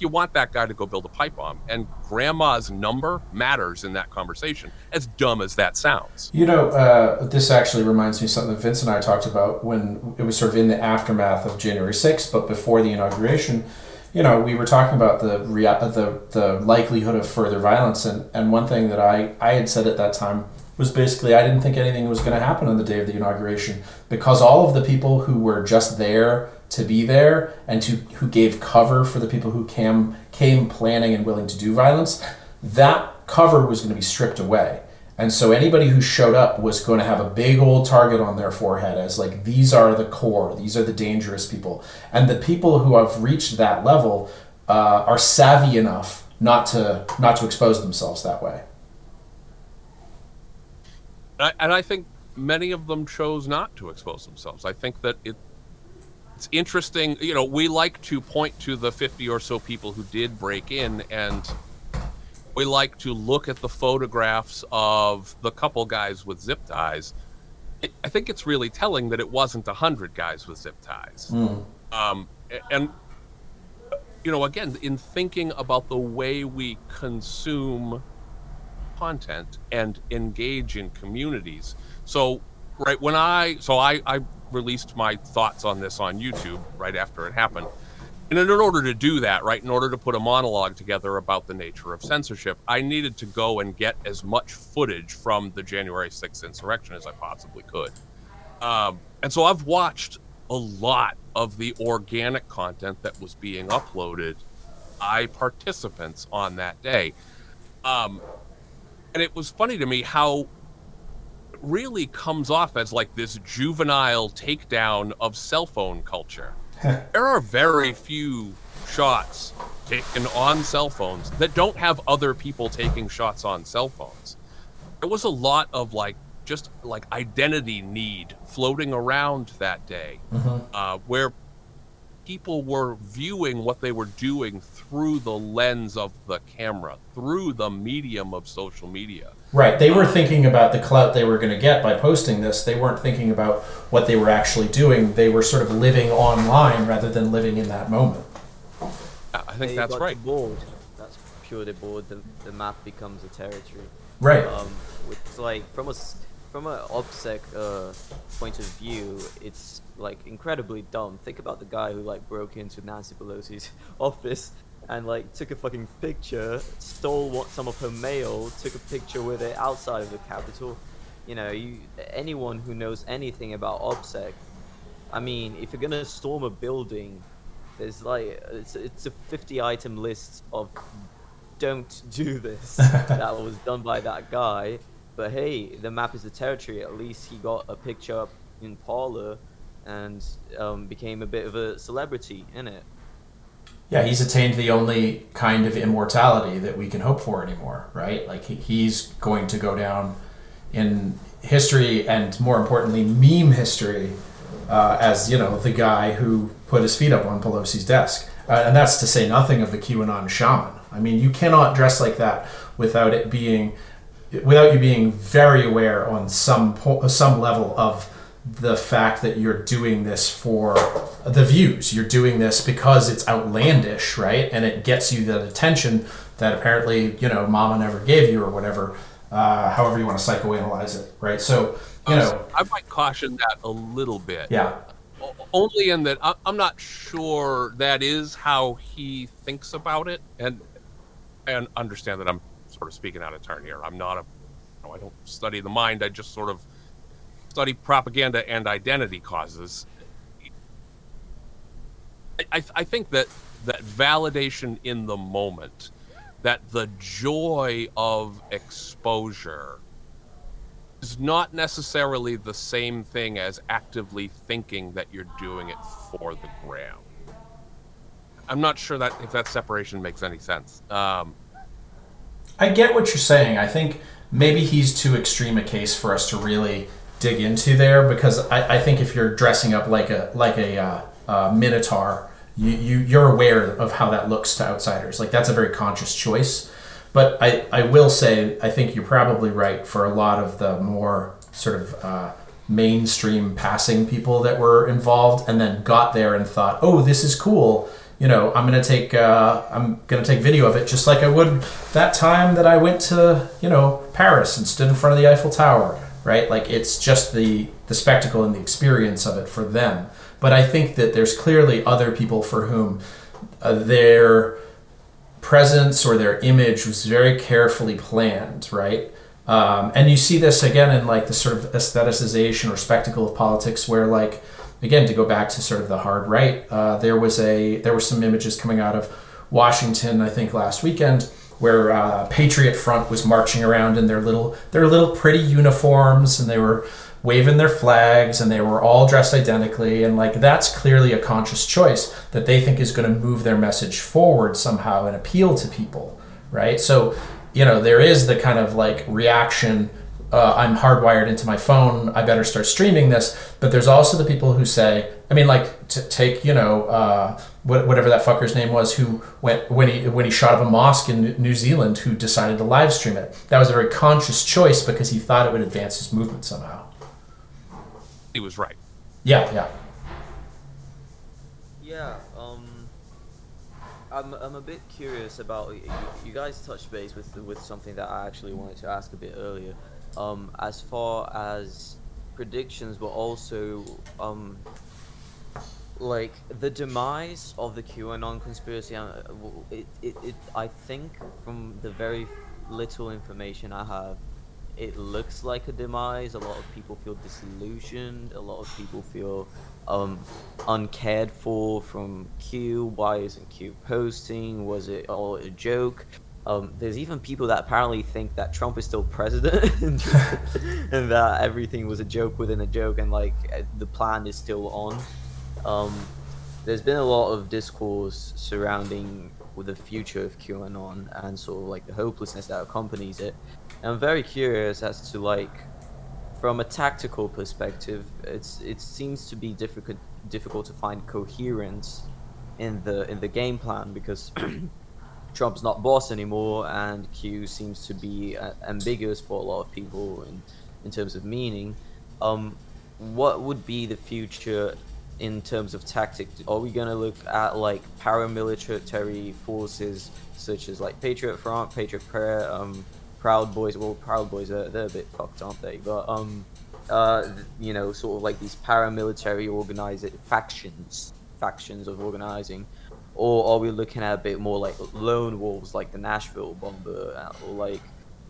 You want that guy to go build a pipe bomb, and grandma's number matters in that conversation. As dumb as that sounds. You know, uh, this actually reminds me of something that Vince and I talked about when it was sort of in the aftermath of January 6th, but before the inauguration. You know, we were talking about the rea- the the likelihood of further violence, and, and one thing that I, I had said at that time was basically I didn't think anything was going to happen on the day of the inauguration because all of the people who were just there to be there and to who gave cover for the people who came came planning and willing to do violence, that cover was going to be stripped away. And so anybody who showed up was going to have a big old target on their forehead as like these are the core, these are the dangerous people, and the people who have reached that level uh, are savvy enough not to not to expose themselves that way. And I, and I think many of them chose not to expose themselves. I think that it it's interesting. You know, we like to point to the 50 or so people who did break in and we like to look at the photographs of the couple guys with zip ties. It, I think it's really telling that it wasn't a hundred guys with zip ties. Mm. Um, and you know, again, in thinking about the way we consume content and engage in communities. So, right when I so I I released my thoughts on this on YouTube right after it happened. And in order to do that, right, in order to put a monologue together about the nature of censorship, I needed to go and get as much footage from the January 6th insurrection as I possibly could. Um, and so I've watched a lot of the organic content that was being uploaded by participants on that day. Um, and it was funny to me how it really comes off as like this juvenile takedown of cell phone culture. there are very few shots taken on cell phones that don't have other people taking shots on cell phones. There was a lot of like just like identity need floating around that day, Mm-hmm. uh, where people were viewing what they were doing through the lens of the camera, through the medium of social media. Right. They were thinking about the clout they were going to get by posting this. They weren't thinking about what they were actually doing. They were sort of living online rather than living in that moment. I I think They that's right. Bored. That's purely bored. The, the map becomes a territory. Right. Um, it's like from a s- from an OPSEC uh, point of view, it's like incredibly dumb. Think about the guy who like broke into Nancy Pelosi's office and like took a fucking picture, stole what, some of her mail, took a picture with it outside of the Capitol. You know, you anyone who knows anything about OPSEC, I mean, if you're gonna storm a building, there's like it's it's a 50 item list of don't do this that was done by that guy. But hey, the map is the territory. At least he got a picture up in Parler and um, became a bit of a celebrity in it. Yeah, he's attained the only kind of immortality that we can hope for anymore, right? Like he, he's going to go down in history and more importantly, meme history uh, as you know the guy who put his feet up on Pelosi's desk, uh, and that's to say nothing of the QAnon shaman. I mean, you cannot dress like that without it being, without you being very aware on some po- some level of the fact that you're doing this for the views. You're doing this because it's outlandish, right? And it gets you the attention that apparently, you know, mama never gave you or whatever, uh, however you want to psychoanalyze it, right? So, you know, I might caution that a little bit. yeah, Only in that I'm not sure that is how he thinks about it, and and understand that I'm sort of speaking out of turn here. I'm not a, you know, I don't study the mind. I just sort of study propaganda and identity causes. I, I, think that that validation in the moment, that the joy of exposure is not necessarily the same thing as actively thinking that you're doing it for the gram. I'm not sure that if that separation makes any sense. Um, I get what you're saying. I think maybe he's too extreme a case for us to really dig into there because I, I think if you're dressing up like a like a uh, uh, minotaur, you, you you're aware of how that looks to outsiders. Like that's a very conscious choice. But I, I will say I think you're probably right for a lot of the more sort of uh, mainstream passing people that were involved and then got there and thought, oh, this is cool you know, I'm gonna take uh, I'm gonna take video of it just like I would that time that I went to you know Paris and stood in front of the Eiffel Tower, right? Like it's just the the spectacle and the experience of it for them. But I think that there's clearly other people for whom uh, their presence or their image was very carefully planned, right? Um, and you see this again in like the sort of aestheticization or spectacle of politics, where like again to go back to sort of the hard right, uh, there was a there were some images coming out of Washington, I think last weekend, where uh, Patriot Front was marching around in their little their little pretty uniforms, and they were waving their flags, and they were all dressed identically, and like that's clearly a conscious choice that they think is going to move their message forward somehow and appeal to people, right? So you know there is the kind of like reaction uh, I'm hardwired into my phone. I better start streaming this. But there's also the people who say, I mean, like to take you know uh, whatever that fucker's name was who went when he when he shot up a mosque in New Zealand who decided to live stream it. That was a very conscious choice because he thought it would advance his movement somehow. He was right. Yeah, yeah. Yeah, um, I'm, I'm a bit curious about you, you guys touched base with with something that I actually wanted to ask a bit earlier. Um, as far as predictions, but also um, like the demise of the QAnon conspiracy. Uh, it, it, it, I think from the very little information I have, it looks like a demise. A lot of people feel disillusioned. A lot of people feel um, uncared for from Q. Why isn't Q posting? Was it all a joke? Um, there's even people that apparently think that Trump is still president and that everything was a joke within a joke and like the plan is still on. Um, there's been a lot of discourse surrounding with the future of QAnon and sort of like the hopelessness that accompanies it. And I'm very curious as to like, from a tactical perspective, it's it seems to be difficult difficult to find coherence in the in the game plan because Trump's not boss anymore, and Q seems to be uh, ambiguous for a lot of people in in terms of meaning. Um, what would be the future in terms of tactics? Are we gonna look at like paramilitary forces such as like Patriot Front, Patriot Prayer, um, Proud Boys? Well, Proud Boys are they're a bit fucked, aren't they? But um, uh, you know, sort of like these paramilitary organized factions, factions of organizing, or are we looking at a bit more like lone wolves, like the Nashville bomber, uh, or like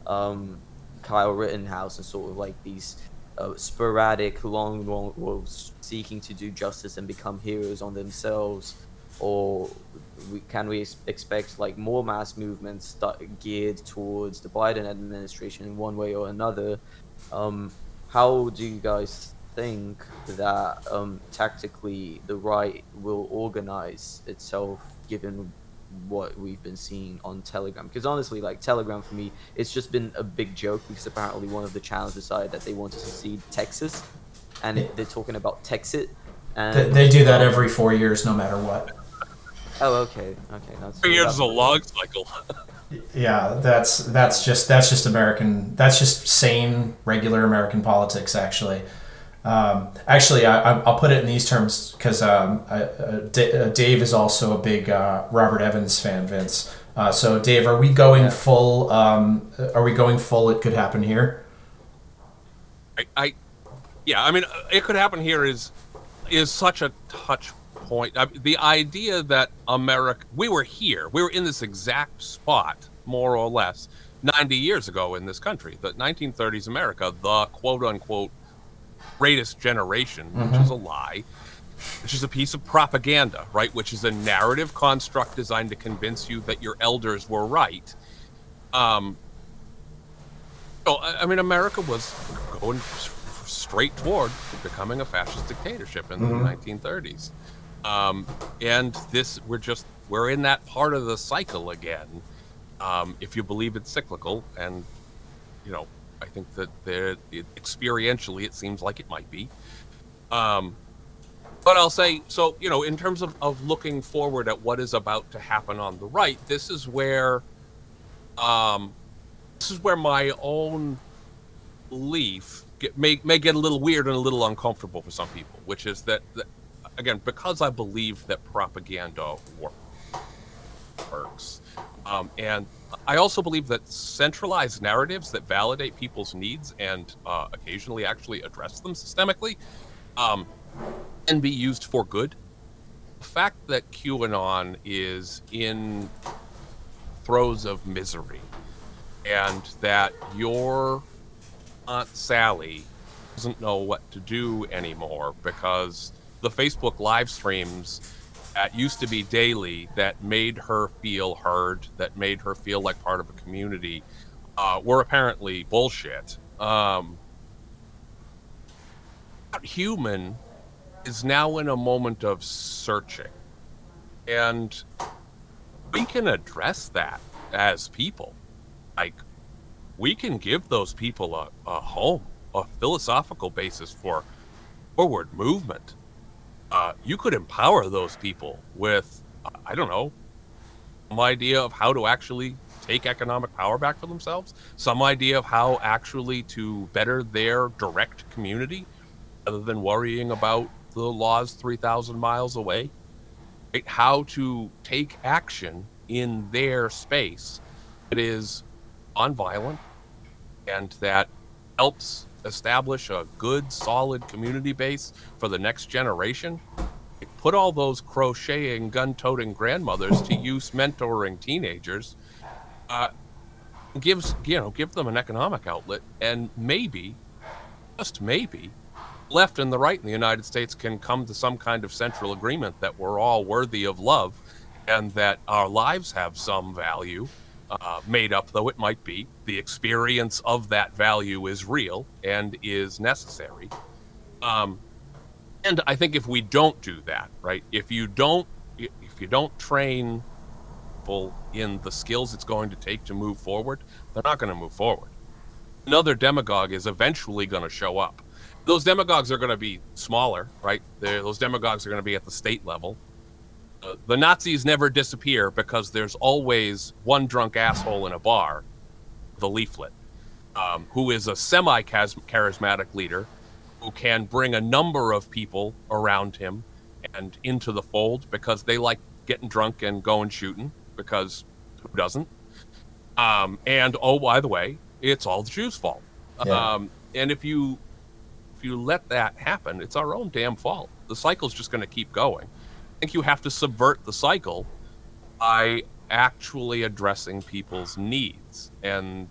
um, Kyle Rittenhouse, and sort of like these uh, sporadic lone wolves seeking to do justice and become heroes on themselves, or we, can we expect like more mass movements geared towards the Biden administration in one way or another? Um, how do you guys think that um, tactically the right will organize itself given what we've been seeing on Telegram. Because honestly, like Telegram for me, it's just been a big joke because apparently one of the channels decided that they want to secede Texas, and yeah. they're talking about Texit. And they, they do that every four years, no matter what. Oh, okay, okay. That's four years is a long cycle. yeah, that's that's just that's just American. That's just sane, regular American politics, actually. Um, actually, I, will put it in these terms because um, uh, Dave is also a big uh, Robert Evans fan, Vince. Uh, so, Dave, are we going full? Um, are we going full? It could happen here. I, I, yeah, I mean, it could happen here is is such a touch point. I, the idea that America, we were here, we were in this exact spot, more or less, 90 years ago in this country, the 1930s America, the quote unquote greatest generation, mm-hmm. which is a lie, which is a piece of propaganda, right? Which is a narrative construct designed to convince you that your elders were right. Um, so, I mean, America was going straight toward becoming a fascist dictatorship in mm-hmm. the 1930s. Um, and this, we're just, we're in that part of the cycle again. Um, if you believe it's cyclical and, you know, I think that it, experientially, it seems like it might be. Um, but I'll say, so, you know, in terms of, of looking forward at what is about to happen on the right, this is where, um, this is where my own belief get, may, may get a little weird and a little uncomfortable for some people, which is that, that again, because I believe that propaganda works, um, and I also believe that centralized narratives that validate people's needs and uh, occasionally actually address them systemically um, can be used for good. The fact that QAnon is in throes of misery and that your Aunt Sally doesn't know what to do anymore because the Facebook live streams that used to be daily that made her feel heard, that made her feel like part of a community, uh, were apparently bullshit. Um, human is now in a moment of searching. And we can address that as people. Like, we can give those people a, a home, a philosophical basis for forward movement uh, you could empower those people with, I don't know, some idea of how to actually take economic power back for themselves, some idea of how actually to better their direct community rather than worrying about the laws 3,000 miles away. Right? How to take action in their space that is nonviolent and that helps establish a good, solid community base for the next generation. Put all those crocheting, gun toting grandmothers to use mentoring teenagers. Uh, gives you know give them an economic outlet and maybe just maybe left and the right in the united states can come to some kind of central agreement that we're all worthy of love and that our lives have some value uh, made up though it might be, the experience of that value is real and is necessary. Um, and I think if we don't do that, right, if you don't, if you don't train people in the skills it's going to take to move forward, they're not going to move forward. Another demagogue is eventually going to show up. Those demagogues are going to be smaller, right? They're, those demagogues are going to be at the state level the Nazis never disappear because there's always one drunk asshole in a bar, the leaflet, um, who is a semi charismatic leader who can bring a number of people around him and into the fold because they like getting drunk and going shooting because who doesn't? Um, and oh, by the way, it's all the Jews' fault. Yeah. Um, and if you if you let that happen, it's our own damn fault. The cycle's just going to keep going think you have to subvert the cycle by actually addressing people's needs. And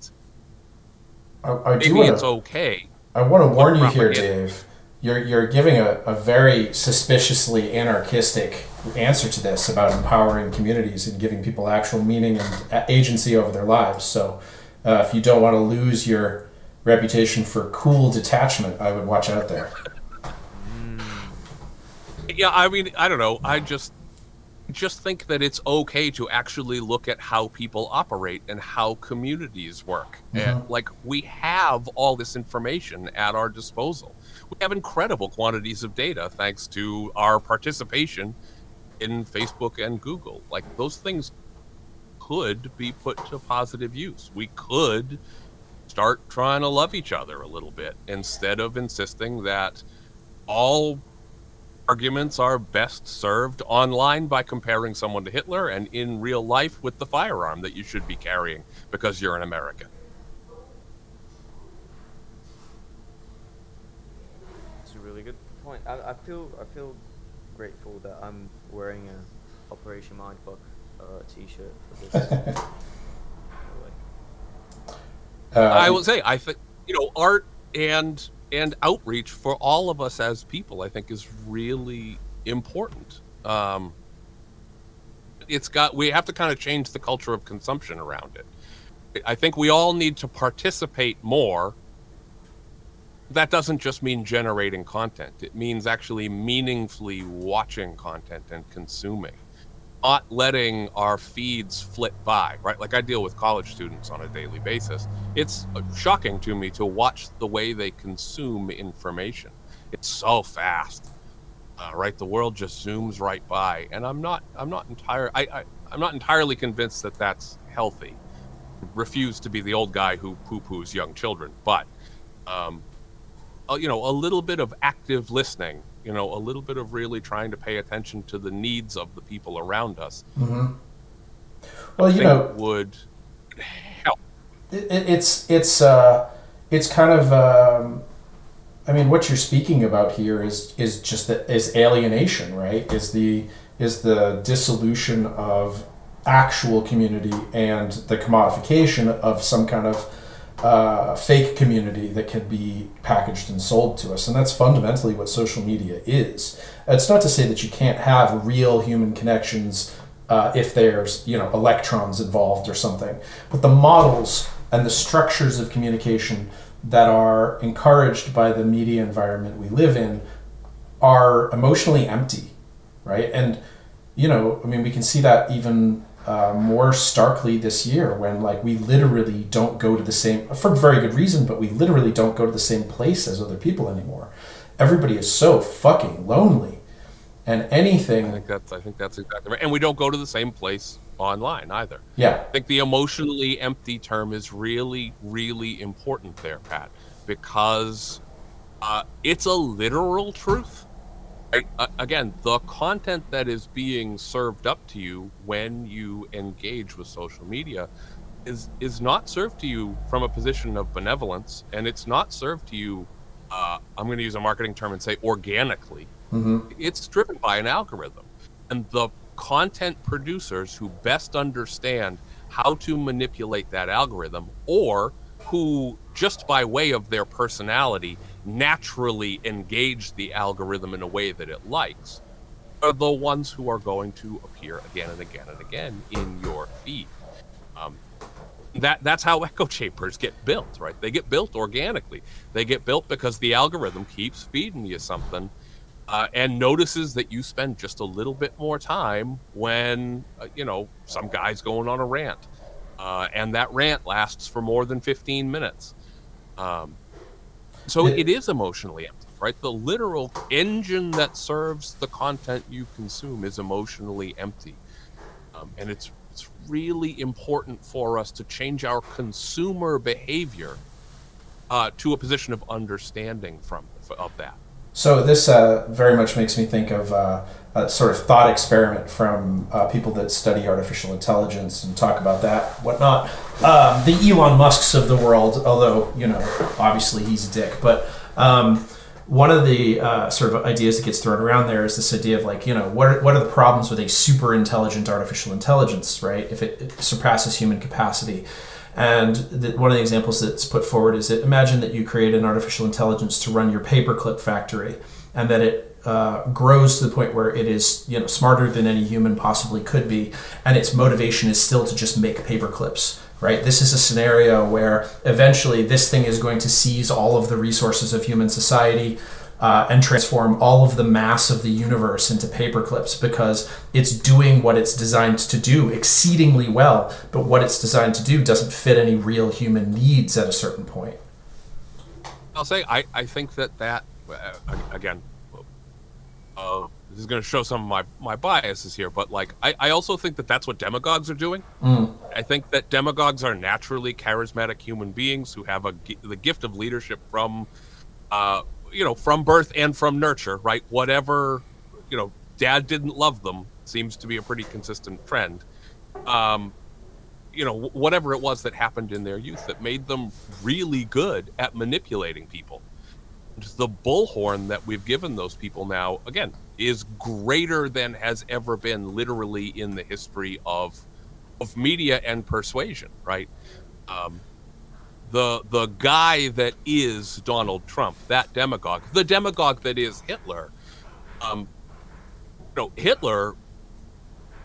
I, I maybe wanna, it's okay. I want to warn you here, Dave. You're, you're giving a, a very suspiciously anarchistic answer to this about empowering communities and giving people actual meaning and agency over their lives. So, uh, if you don't want to lose your reputation for cool detachment, I would watch out there yeah, I mean, I don't know. I just just think that it's okay to actually look at how people operate and how communities work. Mm-hmm. And like we have all this information at our disposal. We have incredible quantities of data thanks to our participation in Facebook and Google. Like those things could be put to positive use. We could start trying to love each other a little bit instead of insisting that all arguments are best served online by comparing someone to Hitler and in real life with the firearm that you should be carrying because you're an American. It's a really good point. I, I feel I feel grateful that I'm wearing a Operation Mindfuck uh, t-shirt for this. uh, I will say I think you know art and and outreach for all of us as people, I think, is really important. Um, it's got we have to kind of change the culture of consumption around it. I think we all need to participate more. That doesn't just mean generating content. It means actually meaningfully watching content and consuming not letting our feeds flit by, right? Like I deal with college students on a daily basis. It's shocking to me to watch the way they consume information. It's so fast, uh, right? The world just zooms right by, and I'm not, I'm not entire, I, I, I'm not entirely convinced that that's healthy. Refuse to be the old guy who poo-poos young children, but, um, you know, a little bit of active listening you know, a little bit of really trying to pay attention to the needs of the people around us. Mm-hmm. Well, you know, would help. It, it's it's uh, it's kind of. Um, I mean, what you're speaking about here is is just that is alienation, right? Is the is the dissolution of actual community and the commodification of some kind of uh, fake community that can be packaged and sold to us. And that's fundamentally what social media is. It's not to say that you can't have real human connections uh, if there's you know electrons involved or something, but the models and the structures of communication that are encouraged by the media environment we live in are emotionally empty, right? And you know, I mean, we can see that even uh, more starkly this year when like we literally don't go to the same for very good reason but we literally don't go to the same place as other people anymore everybody is so fucking lonely and anything I think that's I think that's exactly right. And we don't go to the same place online either. Yeah, I think the emotionally empty term is really, really important there, Pat, because uh, it's a literal truth. Uh, again, the content that is being served up to you when you engage with social media is is not served to you from a position of benevolence, and it's not served to you. Uh, I'm going to use a marketing term and say organically. It's driven by an algorithm, and the content producers who best understand how to manipulate that algorithm, or who just by way of their personality naturally engage the algorithm in a way that it likes, are the ones who are going to appear again and again and again in your feed. Um, that that's how echo chambers get built, right? They get built organically. They get built because the algorithm keeps feeding you something uh, and notices that you spend just a little bit more time when uh, you know some guy's going on a rant, uh, and that rant lasts for more than 15 minutes. Um, so It- it is emotionally empty, right? The literal engine that serves the content you consume is emotionally empty, um, and it's it's really important for us to change our consumer behavior uh, to a position of understanding from of that. So this uh, very much makes me think of uh, a sort of thought experiment from uh, people that study artificial intelligence and talk about that, whatnot. Um, the Elon Musk's of the world, although you know, obviously he's a dick, but. Um, one of the uh, sort of ideas that gets thrown around there is this idea of like, you know, what are, what are the problems with a super intelligent artificial intelligence, right? If it, it surpasses human capacity. And the, one of the examples that's put forward is that imagine that you create an artificial intelligence to run your paperclip factory, and that it uh, grows to the point where it is you know smarter than any human possibly could be, and its motivation is still to just make paperclips. Right. This is a scenario where eventually this thing is going to seize all of the resources of human society. Uh, and transform all of the mass of the universe into paperclips because it's doing what it's designed to do exceedingly well, but what it's designed to do doesn't fit any real human needs at a certain point. I'll say I, I think that that uh, again uh, this is going to show some of my, my biases here but like I, I also think that that's what demagogues are doing I think that demagogues are naturally charismatic human beings who have a the gift of leadership from uh, you know from birth and from nurture right? Whatever you know dad didn't love them seems to be a pretty consistent trend. Um, you know whatever it was that happened in their youth that made them really good at manipulating people. The bullhorn that we've given those people now again is greater than has ever been literally in the history of of media and persuasion right? Um, the the guy that is Donald Trump that demagogue the demagogue that is Hitler um you know Hitler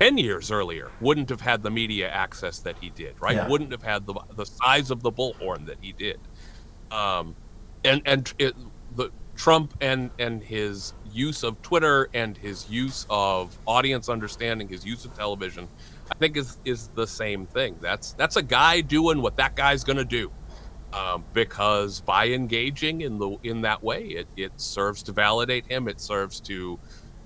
10 years earlier wouldn't have had the media access that he did right Yeah. wouldn't have had the the size of the bullhorn that he did um and and it, the Trump and and his use of Twitter and his use of audience understanding, his use of television, I think is is the same thing. That's that's a guy doing what that guy's gonna do, um, because by engaging in the in that way, it it serves to validate him. It serves to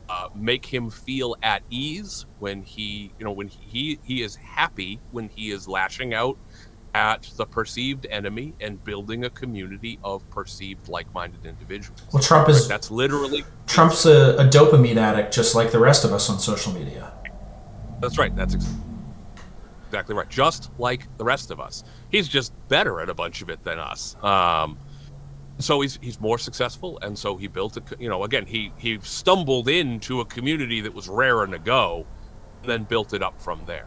uh, make him feel at ease when he you know when he he is happy when he is lashing out at the perceived enemy and building a community of perceived like-minded individuals. Well, Trump is That's literally Trump's a, a dopamine addict, just like the rest of us on social media. that's right. That's ex- exactly right. Just like the rest of us, he's just better at a bunch of it than us. Um, so he's he's more successful, and so he built a you know again he he stumbled into a community that was raring to go, and then built it up from there.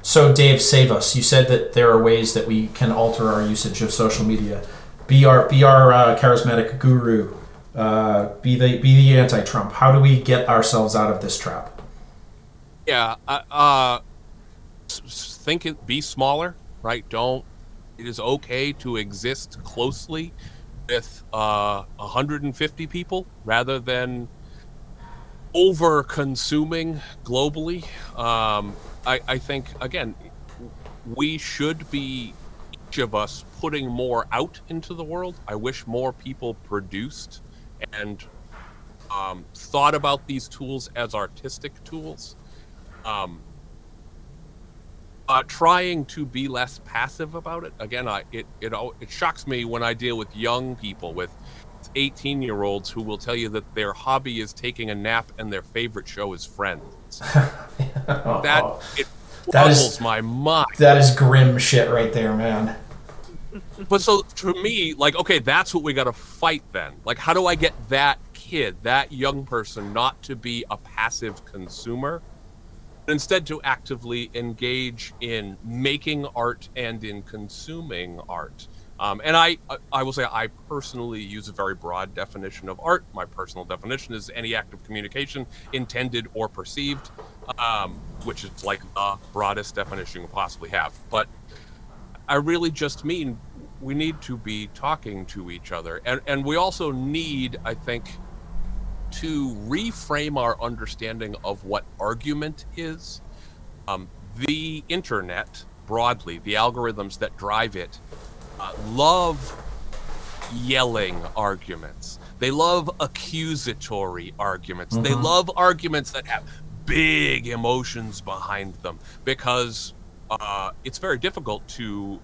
So, Dave, save us. You said that there are ways that we can alter our usage of social media. Be our be our uh, charismatic guru. Uh, be the be the anti-Trump. How do we get ourselves out of this trap? Yeah, uh, uh s- s- think it be smaller, right? Don't. It is okay to exist closely with uh 150 people rather than over consuming globally. Um, I, I think again, we should be each of us putting more out into the world. I wish more people produced and um, thought about these tools as artistic tools. Um, uh, trying to be less passive about it. Again, I it it it shocks me when I deal with young people with 18 year olds who will tell you that their hobby is taking a nap and their favorite show is Friends. that it that puzzles my mind. That is grim shit right there, man. But so to me, like, okay, that's what we got to fight then. Like, how do I get that kid, that young person, not to be a passive consumer, instead to actively engage in making art and in consuming art? Um, and I, I will say, I personally use a very broad definition of art. My personal definition is any act of communication, intended or perceived, um, which is like the broadest definition you can possibly have. But I really just mean we need to be talking to each other, and and we also need, I think, to reframe our understanding of what argument is. Um, the internet broadly, the algorithms that drive it uh, love yelling arguments. They love accusatory arguments. Mm-hmm. They love arguments that have big emotions behind them because uh, it's very difficult to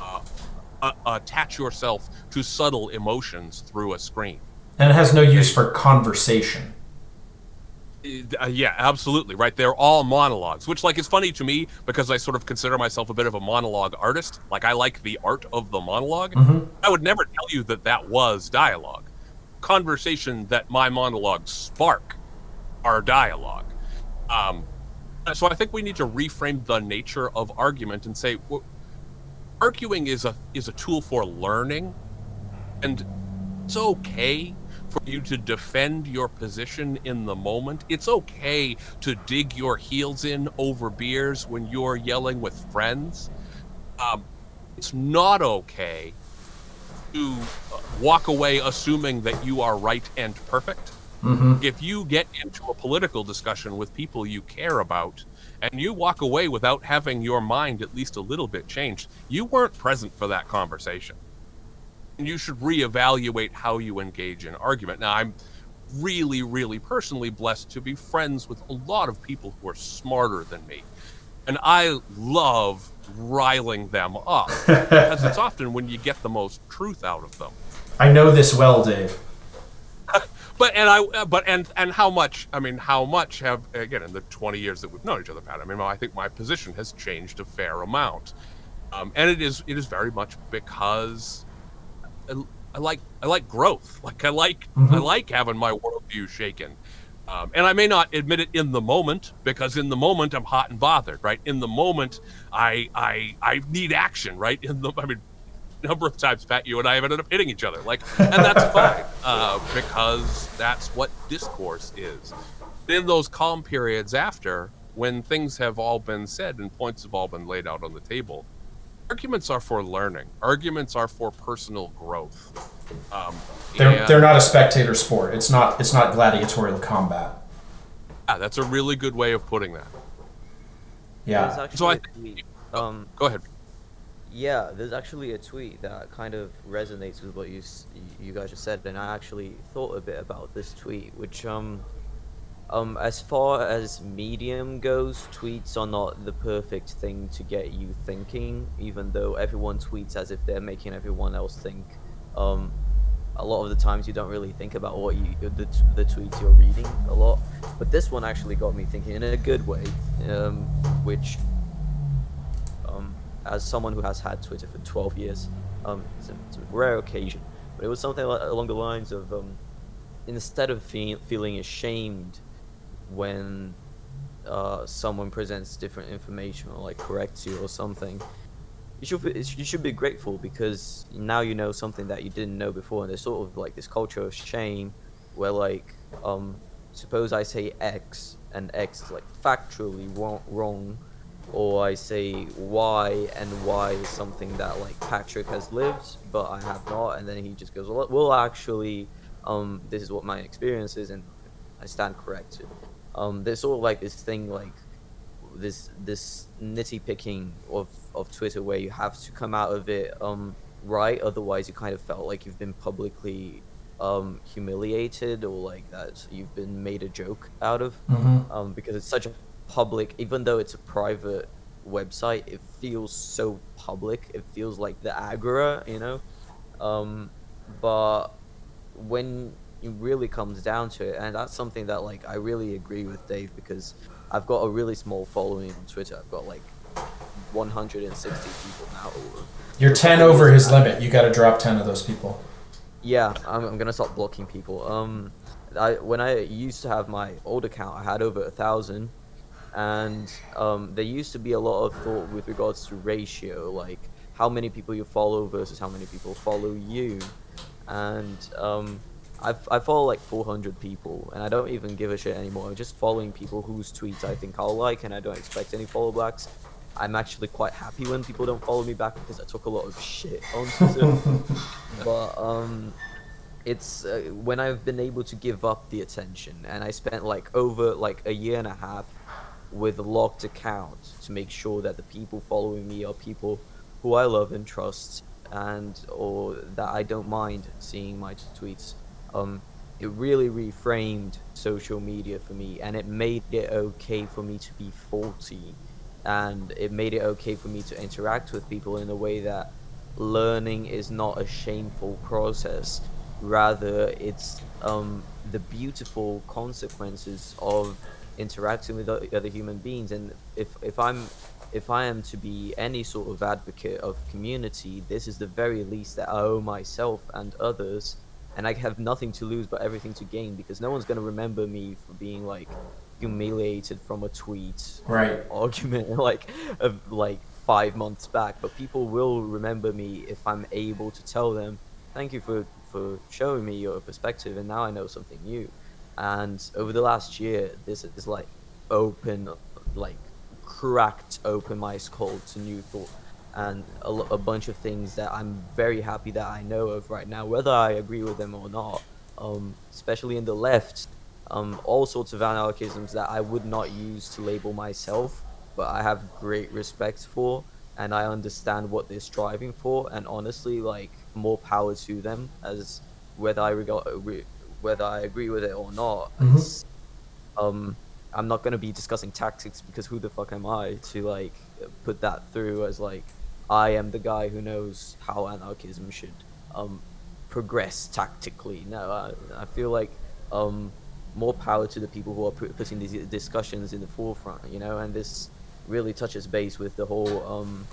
uh, uh, attach yourself to subtle emotions through a screen. And it has no use for conversation. Uh, yeah, absolutely. Right. They're all monologues, which like is funny to me because I sort of consider myself a bit of a monologue artist. Like I like the art of the monolog mm-hmm. I would never tell you that that was dialogue. Conversation that my monologues spark are dialogue. Um, so I think we need to reframe the nature of argument and say, well, arguing is a is a tool for learning, and it's okay for you to defend your position in the moment. It's okay to dig your heels in over beers when you're yelling with friends. Um, it's not okay to uh, walk away assuming that you are right and perfect. Mm-hmm. If you get into a political discussion with people you care about and you walk away without having your mind at least a little bit changed, you weren't present for that conversation you should reevaluate how you engage in argument. Now, I'm really, really personally blessed to be friends with a lot of people who are smarter than me. And I love riling them up because it's often when you get the most truth out of them. I know this well, Dave. but and I but and and how much I mean how much have again in the 20 years that we've known each other Pat I mean I think my position has changed a fair amount um, and it is it is very much because I, I like I like growth. Like I like mm-hmm. I like having my worldview shaken. Um, and I may not admit it in the moment because in the moment I'm hot and bothered, right? In the moment, I I I need action, right? In the I mean, number of times, Pat, you and I have ended up hitting each other, like, and that's fine uh, because that's what discourse is. In those calm periods after, when things have all been said and points have all been laid out on the table, arguments are for learning. Arguments are for personal growth. Um, they're, they're not a spectator sport. It's not it's not gladiatorial combat. Yeah, that's a really good way of putting that. Yeah. So I tweet, um, go ahead. Yeah, there's actually a tweet that kind of resonates with what you you guys just said, and I actually thought a bit about this tweet, which um um, as far as medium goes, tweets are not the perfect thing to get you thinking, even though everyone tweets as if they're making everyone else think. Um, a lot of the times you don't really think about what you the, the tweets you're reading a lot but this one actually got me thinking in a good way um, which um, as someone who has had twitter for 12 years um, it's, a, it's a rare occasion but it was something along the lines of um, instead of fe- feeling ashamed when uh, someone presents different information or like corrects you or something you should you should be grateful because now you know something that you didn't know before. And there's sort of like this culture of shame where like um suppose I say X and X is like factually wrong, or I say Y and Y is something that like Patrick has lived but I have not. And then he just goes well, well actually um this is what my experience is and I stand corrected um, there's sort of like this thing like this this nitty picking of of Twitter where you have to come out of it um right. Otherwise you kind of felt like you've been publicly um, humiliated or like that you've been made a joke out of. Mhm. um, because it's such a public even though it's a private website it feels so public. It feels like the agora you know? Um, but when it really comes down to it and that's something that like i really agree with dave because i've got a really small following on twitter i've got like 160 people now You're 10 over his limit. You got to drop 10 of those people. Yeah, I'm, I'm gonna stop blocking people. Um, I when I used to have my old account, I had over a thousand, and um, there used to be a lot of thought with regards to ratio, like how many people you follow versus how many people follow you, and um, I I follow like 400 people, and I don't even give a shit anymore. I'm just following people whose tweets I think I'll like, and I don't expect any follow backs. I'm actually quite happy when people don't follow me back because I took a lot of shit on Twitter but um it's uh, when i've been able to give up the attention and i spent like over like a year and a half with a locked account to make sure that the people following me are people who i love and trust and or that i don't mind seeing my tweets um it really reframed social media for me and it made it okay for me to be 40 and it made it okay for me to interact with people in a way that learning is not a shameful process. Rather it's um, the beautiful consequences of interacting with other human beings. And if, if i'm if i am to be any sort of advocate of community this is the very least that i owe myself and others and i have nothing to lose but everything to gain because no one's going to remember me for being like humiliated from a tweet Right. argument like of like five months back but people will remember me if i'm able to tell them thank you for for showing me your perspective and now i know something new and over the last year this is like open like cracked open my skull to new thought and a, a bunch of things that i'm very happy that i know of right now whether i agree with them or not um, especially in the left um, all sorts of anarchisms that I would not use to label myself, but I have great respect for, and I understand what they're striving for. And honestly, like more power to them, as whether I regard re- whether I agree with it or not. Mhm. Um, I'm not gonna be discussing tactics because who the fuck am I to like put that through as like I am the guy who knows how anarchism should um, progress tactically. No, I, I feel like um, more power to the people who are put, putting these discussions in the forefront, you know, and this really touches base with the whole um,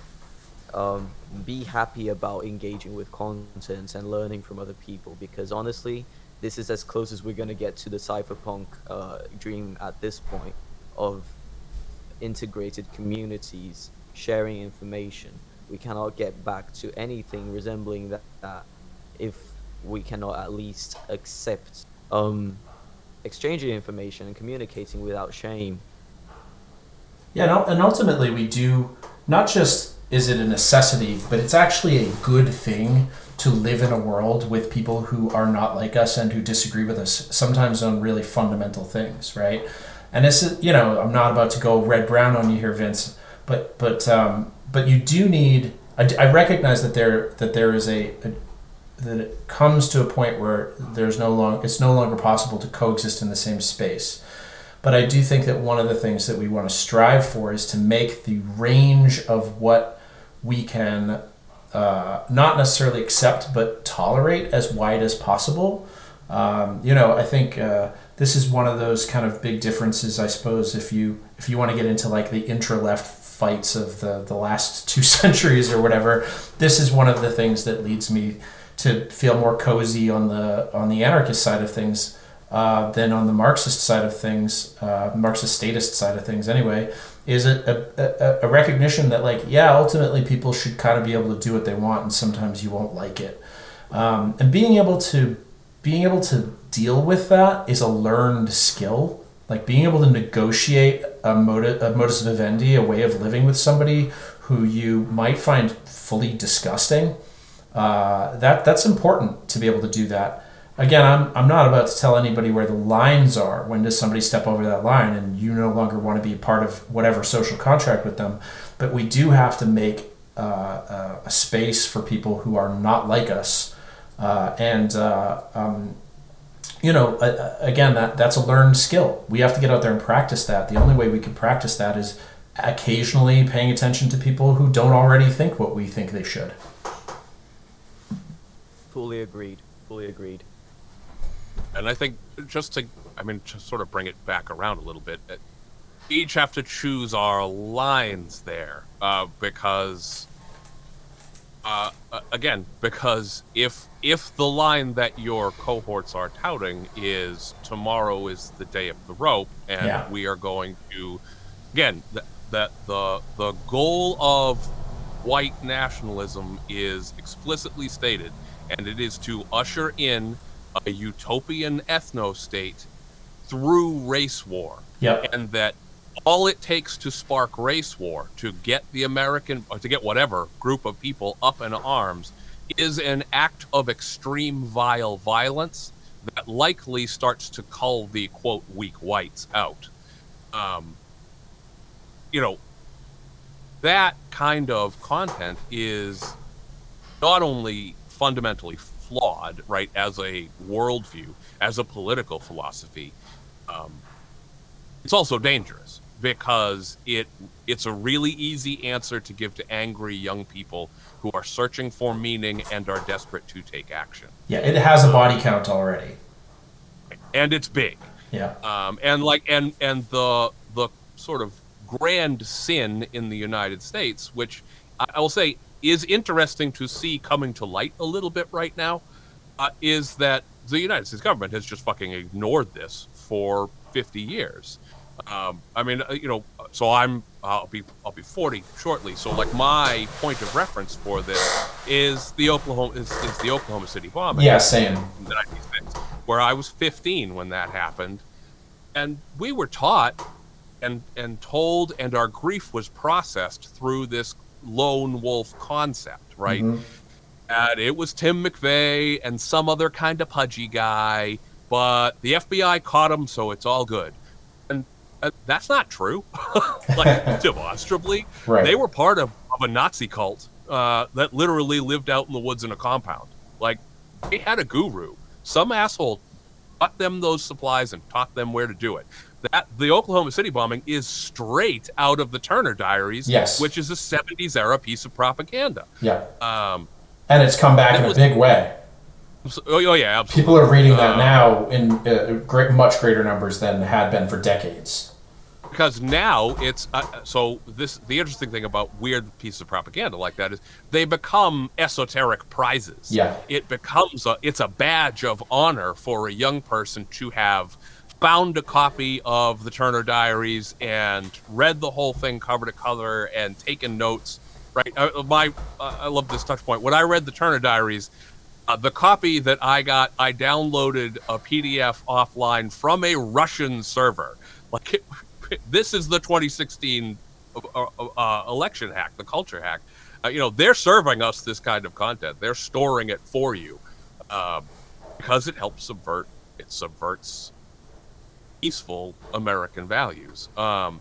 um, be happy about engaging with content and learning from other people because honestly, this is as close as we're going to get to the cypherpunk uh, dream at this point of integrated communities sharing information. We cannot get back to anything resembling that, that if we cannot at least accept um, exchanging information and communicating without shame. Yeah, and ultimately we do not just is it a necessity, but it's actually a good thing to live in a world with people who are not like us and who disagree with us sometimes on really fundamental things, right? And this is, you know, I'm not about to go red brown on you here, Vince, but but um, but you do need. I recognize that there that there is a, a that it comes to a point where there's no long it's no longer possible to coexist in the same space. But I do think that one of the things that we want to strive for is to make the range of what we can uh, not necessarily accept but tolerate as wide as possible. Um, you know, I think uh, this is one of those kind of big differences. I suppose if you if you want to get into like the intra left fights of the the last two centuries or whatever, this is one of the things that leads me to feel more cozy on the on the anarchist side of things uh, than on the Marxist side of things, uh, Marxist statist side of things. Anyway, is a, a, a, recognition that like yeah, ultimately people should kind of be able to do what they want, and sometimes you won't like it, um, and being able to being able to deal with that is a learned skill. Like being able to negotiate a, a modus vivendi, a way of living with somebody who you might find fully disgusting uh, that that's important to be able to do that. Again, I'm, I'm not about to tell anybody where the lines are. When does somebody step over that line and you no longer want to be a part of whatever social contract with them? But we do have to make uh, uh, a space for people who are not like us uh, and uh, um, you know, uh, again, that that's a learned skill. We have to get out there and practice that. The only way we can practice that is occasionally paying attention to people who don't already think what we think they should. Fully agreed. Fully agreed. And I think just to, I mean, to sort of bring it back around a little bit, uh, we each have to choose our lines there uh, because, uh, uh, again, because if if the line that your cohorts are touting is tomorrow is the day of the rope, and Yeah. we are going to, again, th- that the the goal of white nationalism is explicitly stated, and it is to usher in a utopian ethno state through race war. Yep. And that all it takes to spark race war, to get the American, or to get whatever group of people up in arms, is an act of extreme vile violence that likely starts to cull the quote weak whites out. Um, you know, that kind of content is not only fundamentally flawed, right, as a worldview, as a political philosophy, um, it's also dangerous because it it's a really easy answer to give to angry young people who are searching for meaning and are desperate to take action. Yeah, it has a body count already. And it's big. Yeah. um, and like and and the the sort of grand sin in the United States, which I, will say is interesting to see coming to light a little bit right now, uh, is that the United States government has just fucking ignored this for 50 years. Um, I mean, uh, you know, so I'm I'll be I'll be 40 shortly. So like my point of reference for this is the Oklahoma is, is the Oklahoma City bombing Yeah, same. 96, where I was 15 when that happened, and we were taught and and told, and our grief was processed through this lone wolf concept, right? And it was Tim McVeigh and some other kind of pudgy guy, but the FBI caught him, so it's all good. Uh, that's not true. like demonstrably, Right. they were part of, of a Nazi cult uh, that literally lived out in the woods in a compound. Like they had a guru. Some asshole taught them those supplies and taught them where to do it. That the Oklahoma City bombing is straight out of the Turner Diaries, Yes. which is a '70s era piece of propaganda. Yeah. Um, And it's come back It in a big way. So- oh, oh, yeah, absolutely. People are reading that Uh, now in uh, great, much greater numbers than had been for decades. because now it's uh, so this the interesting thing about weird pieces of propaganda like that is they become esoteric prizes Yeah. it becomes a it's a badge of honor for a young person to have found a copy of the turner diaries and read the whole thing cover to cover and taken notes right my uh, i love this touch point when i read the turner diaries uh, the copy that I got, I downloaded a PDF offline from a Russian server. Like, it, this is the 2016 uh, uh, election hack, the culture hack. Uh, you know, they're serving us this kind of content. They're storing it for you um, because it helps subvert. It subverts peaceful American values. Um,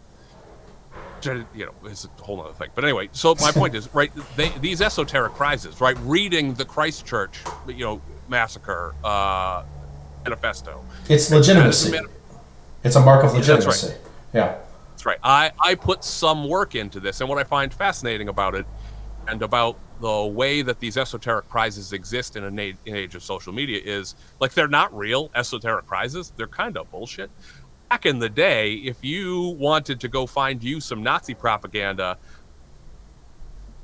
you know, it's a whole other thing. But anyway, so my point is, right, they, these esoteric prizes, right, reading the Christchurch, you know, massacre uh, manifesto. It's legitimacy. Man- It's a mark of that's right. legitimacy. Yeah. That's right. I, I put some work into this, and what I find fascinating about it, and about the way that these esoteric prizes exist in an age, an age of social media, is like they're not real esoteric prizes. They're kind of bullshit. Back in the day, if you wanted to go find you some Nazi propaganda,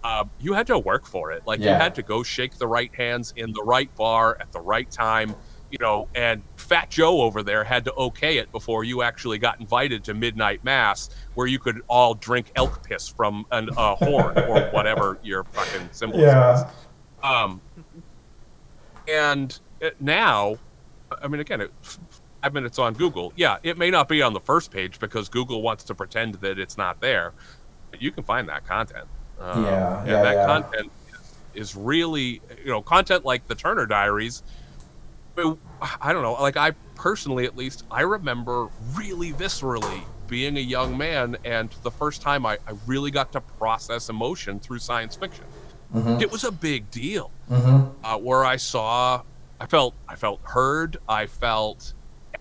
uh, you had to work for it. Like you had to go shake the right hands in the right bar at the right time, you know. And Fat Joe over there had to okay it before you actually got invited to midnight mass, where you could all drink elk piss from an, a horn or whatever your fucking symbol Yeah. is. Um, and uh, now, I mean, again, it, five minutes on Google. Yeah, it may not be on the first page because Google wants to pretend that it's not there, but you can find that content. Um, Yeah, and yeah, that yeah. content is, is really, you know, content like the Turner Diaries. I I don't know, like I personally, at least, I remember really viscerally being a young man, and the first time I, I really got to process emotion through science fiction it was a big deal. Uh, where I saw, I felt, I felt heard. I felt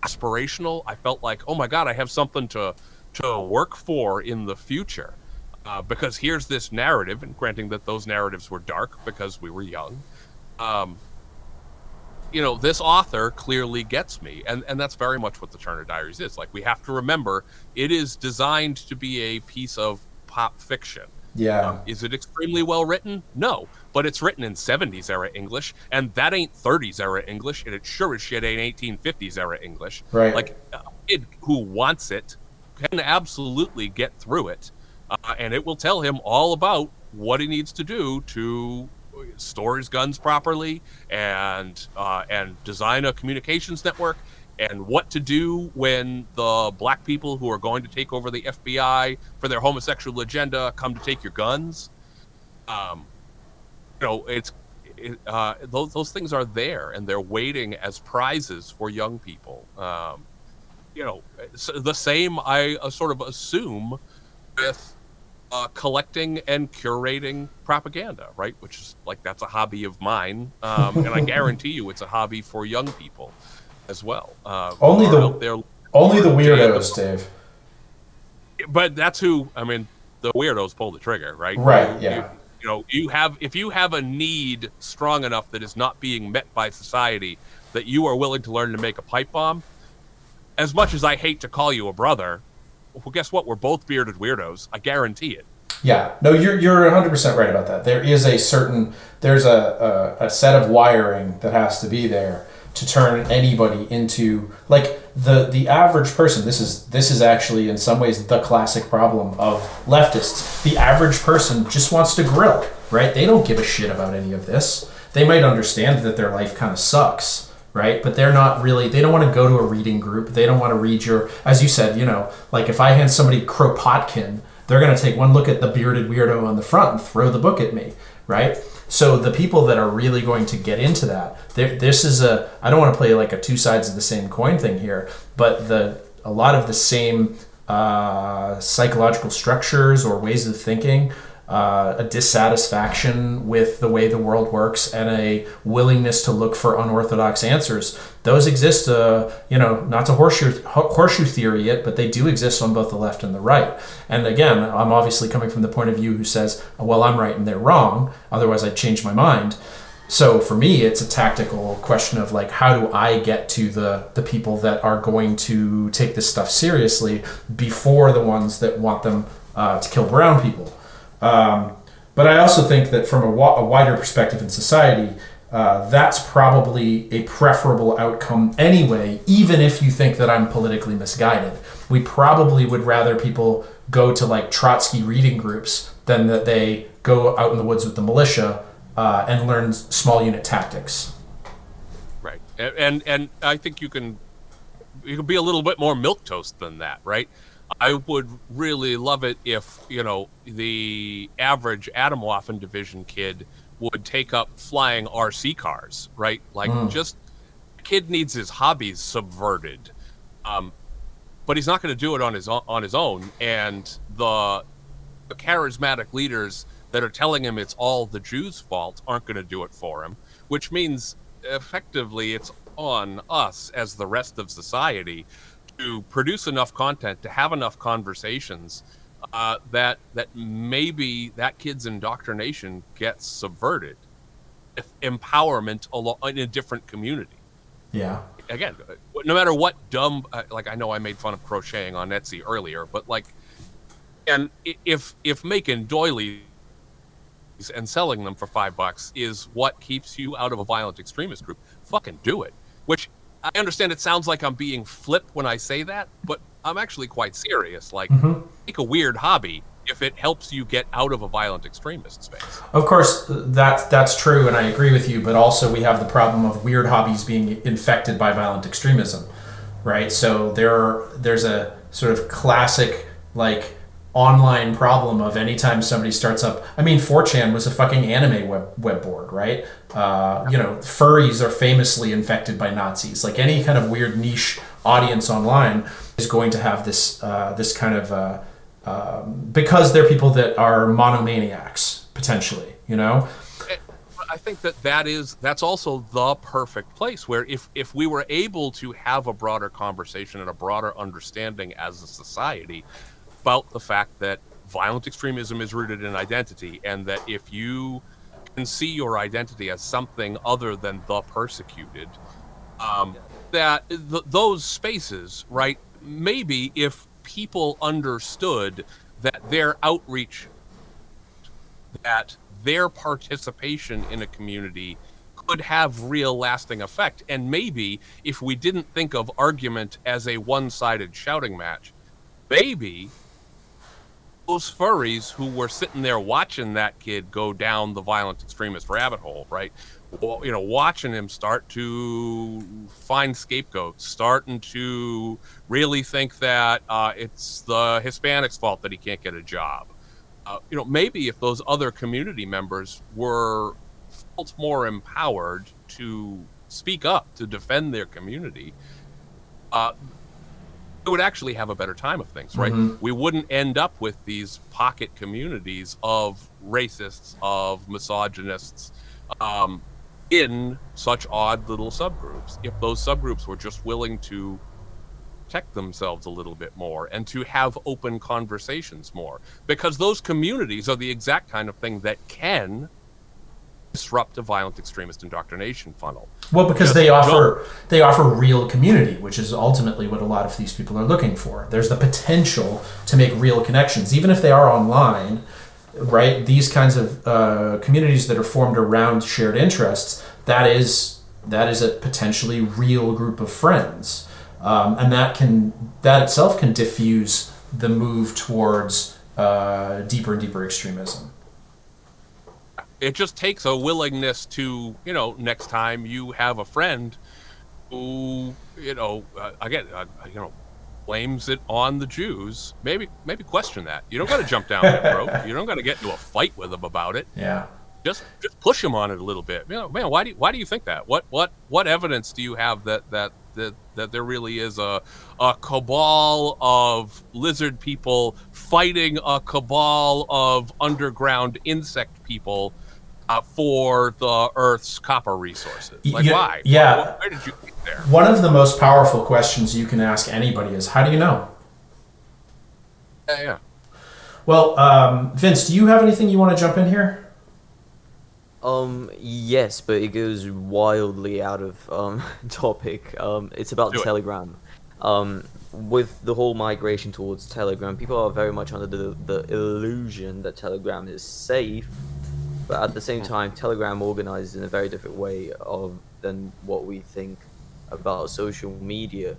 aspirational. I felt like, oh my god, I have something to to work for in the future. Uh, because here's this narrative, and granting that those narratives were dark because we were young, um, you know, this author clearly gets me, and and that's very much what the Turner Diaries is. Like we have to remember, it is designed to be a piece of pop fiction. Yeah. Um, is it extremely well written? No, but it's written in 70s era English, and that ain't 30s era English, and it sure as shit ain't 1850s era English. Right. Like a kid who wants it can absolutely get through it, uh, and it will tell him all about what he needs to do to store his guns properly and uh, and design a communications network and what to do when the black people who are going to take over the FBI for their homosexual agenda come to take your guns. Um, know, it's it, uh, those those things are there and they're waiting as prizes for young people. Um, you know, the same I uh, sort of assume with uh, collecting and curating propaganda, right? Which is like that's a hobby of mine, um, and I guarantee you, it's a hobby for young people as well. Uh, Only the- there Only the weirdos, Dave. but that's who I mean. The weirdos pull the trigger, right? Right, You- yeah. You, you know, you have if you have a need strong enough that is not being met by society, that you are willing to learn to make a pipe bomb. As much as I hate to call you a brother, well, guess what? We're both bearded weirdos. I guarantee it. Yeah, no, you're you're 100 percent right about that. There is a certain there's a, a a set of wiring that has to be there to turn anybody into like the the average person. This is this is actually in some ways the classic problem of leftists. The average person just wants to grill, right? They don't give a shit about any of this. They might understand that their life kind of sucks, right? But they're not really. They don't want to go to a reading group. They don't want to read your, as you said, you know, like if I hand somebody Kropotkin they're going to take one look at the bearded weirdo on the front and throw the book at me, right? So the people that are really going to get into that, this is a. I don't want to play like a two sides of the same coin thing here, but the a lot of the same uh, psychological structures or ways of thinking. Uh, a dissatisfaction with the way the world works and a willingness to look for unorthodox answers. Those exist, uh, you know, not to horseshoe, horseshoe theory it, but they do exist on both the left and the right. And again, I'm obviously coming from the point of view who says, well, I'm right and they're wrong, otherwise I'd change my mind. So for me, it's a tactical question of like, how do I get to the the people that are going to take this stuff seriously before the ones that want them uh, to kill brown people? Um, but I also think that from a, wa- a wider perspective in society, uh, that's probably a preferable outcome anyway, even if you think that I'm politically misguided. We probably would rather people go to like Trotsky reading groups than that they go out in the woods with the militia uh, and learn small unit tactics. Right. And, and and I think you can you can be a little bit more milk toast than that, right? I would really love it if, you know, the average Atomwaffen division kid would take up flying RC cars, right? Like just kid needs his hobbies subverted. Um but he's not going to do it on his own, on his own and the the charismatic leaders that are telling him it's all the Jews' fault aren't going to do it for him, which means effectively it's on us as the rest of society to produce enough content to have enough conversations uh, that that maybe that kid's indoctrination gets subverted if empowerment alo- in a different community Yeah. again, uh, no matter what dumb, uh, like I know I made fun of crocheting on Etsy earlier, but like, and if if making doilies and selling them for five bucks is what keeps you out of a violent extremist group, fucking do it. Which I understand it sounds like I'm being flip when I say that, but I'm actually quite serious. Like, mm-hmm. make a weird hobby if it helps you get out of a violent extremist space. Of course, that that's true, and I agree with you. But also, we have the problem of weird hobbies being infected by violent extremism, right? So there, there's a sort of classic like online problem of anytime somebody starts up. I mean, 4chan was a fucking anime web web board, right? Uh, you know, furries are famously infected by Nazis. Like any kind of weird niche audience online is going to have this uh, this kind of uh, um, because they're people that are monomaniacs potentially, you know. I think that that is that's also the perfect place where if if we were able to have a broader conversation and a broader understanding as a society about the fact that violent extremism is rooted in identity and that if you can see your identity as something other than the persecuted um, that th- those spaces right maybe if people understood that their outreach that their participation in a community could have real lasting effect. And maybe if we didn't think of argument as a one sided shouting match, maybe those furries who were sitting there watching that kid go down the violent extremist rabbit hole, right? Well, you know, watching him start to find scapegoats, starting to really think that uh, it's the Hispanics' fault that he can't get a job uh, you know, maybe if those other community members were felt more empowered to speak up to defend their community, uh, it would actually have a better time of things, right? Mm-hmm. We wouldn't end up with these pocket communities of racists, of misogynists, um, in such odd little subgroups. If those subgroups were just willing to protect themselves a little bit more and to have open conversations more because those communities are the exact kind of thing that can disrupt a violent extremist indoctrination funnel. Well, because Just they offer don't. they offer real community, which is ultimately what a lot of these people are looking for. There's the potential to make real connections, even if they are online. Right, these kinds of uh, communities that are formed around shared interests. That is that is a potentially real group of friends um, and that can that itself can diffuse the move towards uh, deeper and deeper extremism. It just takes a willingness to, you know, next time you have a friend who, you know, uh, again, uh, you know, blames it on the Jews. Maybe, maybe question that. You don't got to jump down their throat. You don't got to get into a fight with them about it. Yeah. Just, just push them on it a little bit. You know, man, why do you, why do you think that? What, what, what evidence do you have that that that that there really is a a cabal of lizard people fighting a cabal of underground insect people uh, for the Earth's copper resources. Like yeah, why? Yeah. Why, why did you get there? One of the most powerful questions you can ask anybody is, "How do you know?" Yeah. yeah. Well, um, Vince, do you have anything you want to jump in here? Um, yes, but it goes wildly out of um topic. Um, it's about Do Telegram. It. Um, with the whole migration towards Telegram, people are very much under the the illusion that Telegram is safe, but at the same hmm. time, Telegram organizes in a very different way of than what we think about social media.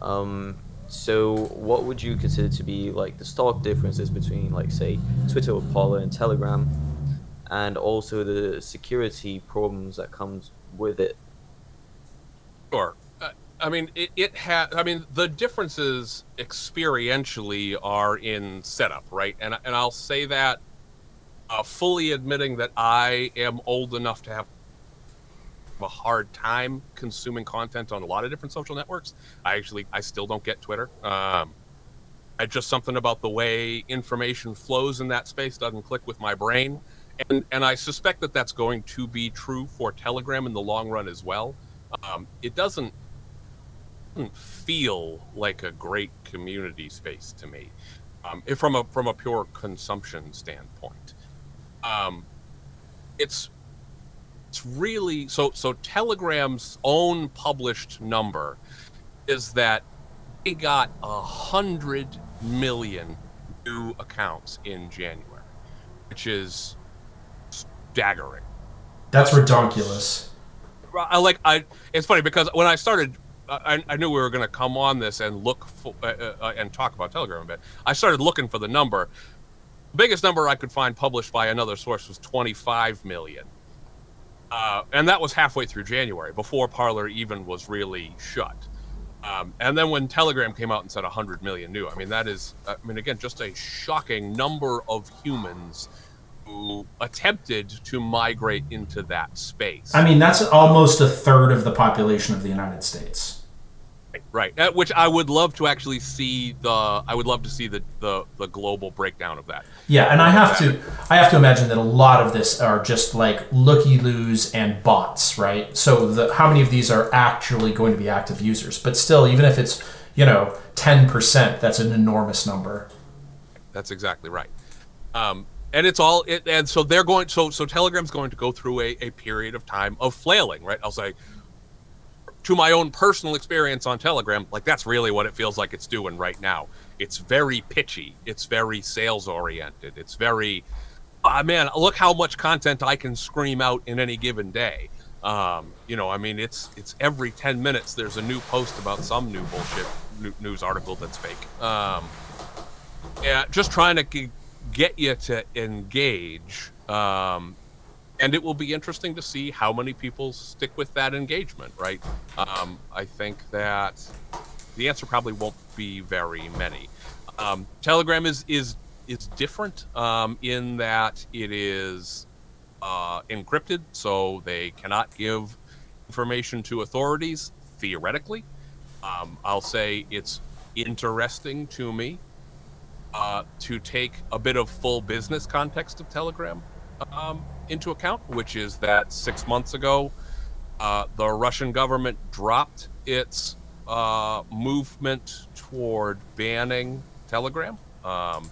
Um, so what would you consider to be like the stark differences between, like, say, Twitter or Parler and Telegram? and also the security problems that comes with it. Sure. Uh, I mean, it, it has. I mean, the differences experientially are in setup, right? And and I'll say that, uh, fully admitting that I am old enough to have a hard time consuming content on a lot of different social networks. I actually, I still don't get Twitter. Um, I just something about the way information flows in that space doesn't click with my brain and and I suspect that that's going to be true for Telegram in the long run as well. Um, it doesn't, feel like a great community space to me, um, from a from a pure consumption standpoint. Um, it's it's really so so Telegram's own published number is that it got a hundred million new accounts in January, which is staggering. That's redonkulous. I like I. It's funny because when I started, I, I knew we were going to come on this and look for, uh, uh, uh, and talk about Telegram a bit. I started looking for the number. Biggest number I could find published by another source was 25 million. Uh, and that was halfway through January, before Parler even was really shut. Um, and then when Telegram came out and said 100 million new, I mean, that is, I mean, again, just a shocking number of humans who attempted to migrate into that space. I mean, that's almost a third of the population of the United States. Right, uh, which I would love to actually see the. I would love to see the the, the global breakdown of that. Yeah, and I have to I have to imagine that a lot of this are just like looky loos and bots, right? So the how many of these are actually going to be active users? But still, even if it's you know ten percent, that's an enormous number. That's exactly right. Um, and it's all it, and so they're going so so Telegram's going to go through a, a period of time of flailing, right? I'll say to my own personal experience on Telegram, like that's really what it feels like it's doing right now. It's very pitchy. It's very sales oriented. It's very, ah, man, look how much content I can scream out in any given day. Um, you know, I mean, it's it's every ten minutes there's a new post about some new bullshit new, news article that's fake. Um, yeah, just trying to get you to engage. Um, and it will be interesting to see how many people stick with that engagement, right? Um, I think that the answer probably won't be very many. Um, Telegram is is is different um, in that it is uh, encrypted, so they cannot give information to authorities theoretically. Um, I'll say it's interesting to me uh, to take a bit of full business context of Telegram um, into account, which is that six months ago, uh, the Russian government dropped its uh, movement toward banning Telegram. Um,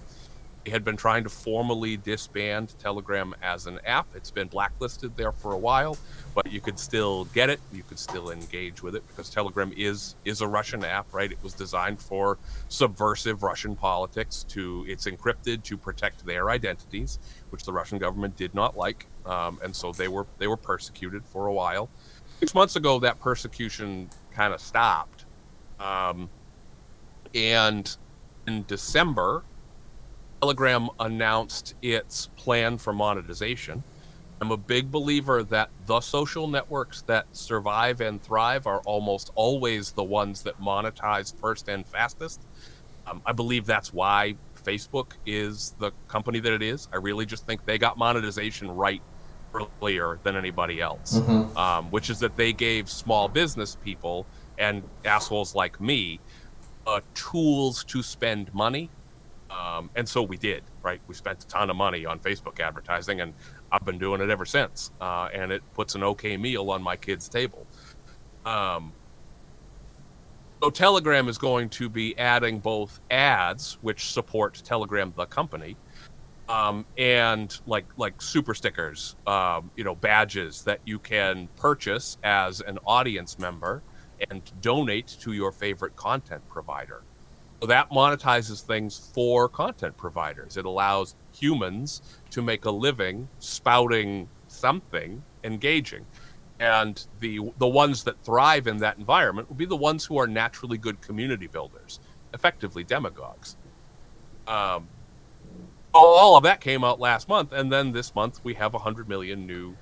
they had been trying to formally disband Telegram as an app. It's been blacklisted there for a while, but you could still get it. You could still engage with it because Telegram is is a Russian app, right? It was designed for subversive Russian politics. To it's encrypted to protect their identities, which the Russian government did not like, um, and so they were they were persecuted for a while. Six months ago, that persecution kind of stopped, um, and in December, Telegram announced its plan for monetization. I'm a big believer that the social networks that survive and thrive are almost always the ones that monetize first and fastest. Um, I believe that's why Facebook is the company that it is. I really just think they got monetization right earlier than anybody else, mm-hmm. um, which is that they gave small business people and assholes like me uh, tools to spend money um, and so we did, right? We spent a ton of money on Facebook advertising, and I've been doing it ever since. Uh, and it puts an okay meal on my kid's table. Um, so Telegram is going to be adding both ads, which support Telegram the company, um, and like like super stickers, um, you know, badges that you can purchase as an audience member and donate to your favorite content provider. So that monetizes things for content providers. It allows humans to make a living spouting something engaging. And the the ones that thrive in that environment will be the ones who are naturally good community builders, effectively demagogues. Um, all of that came out last month, and then this month we have 100 million new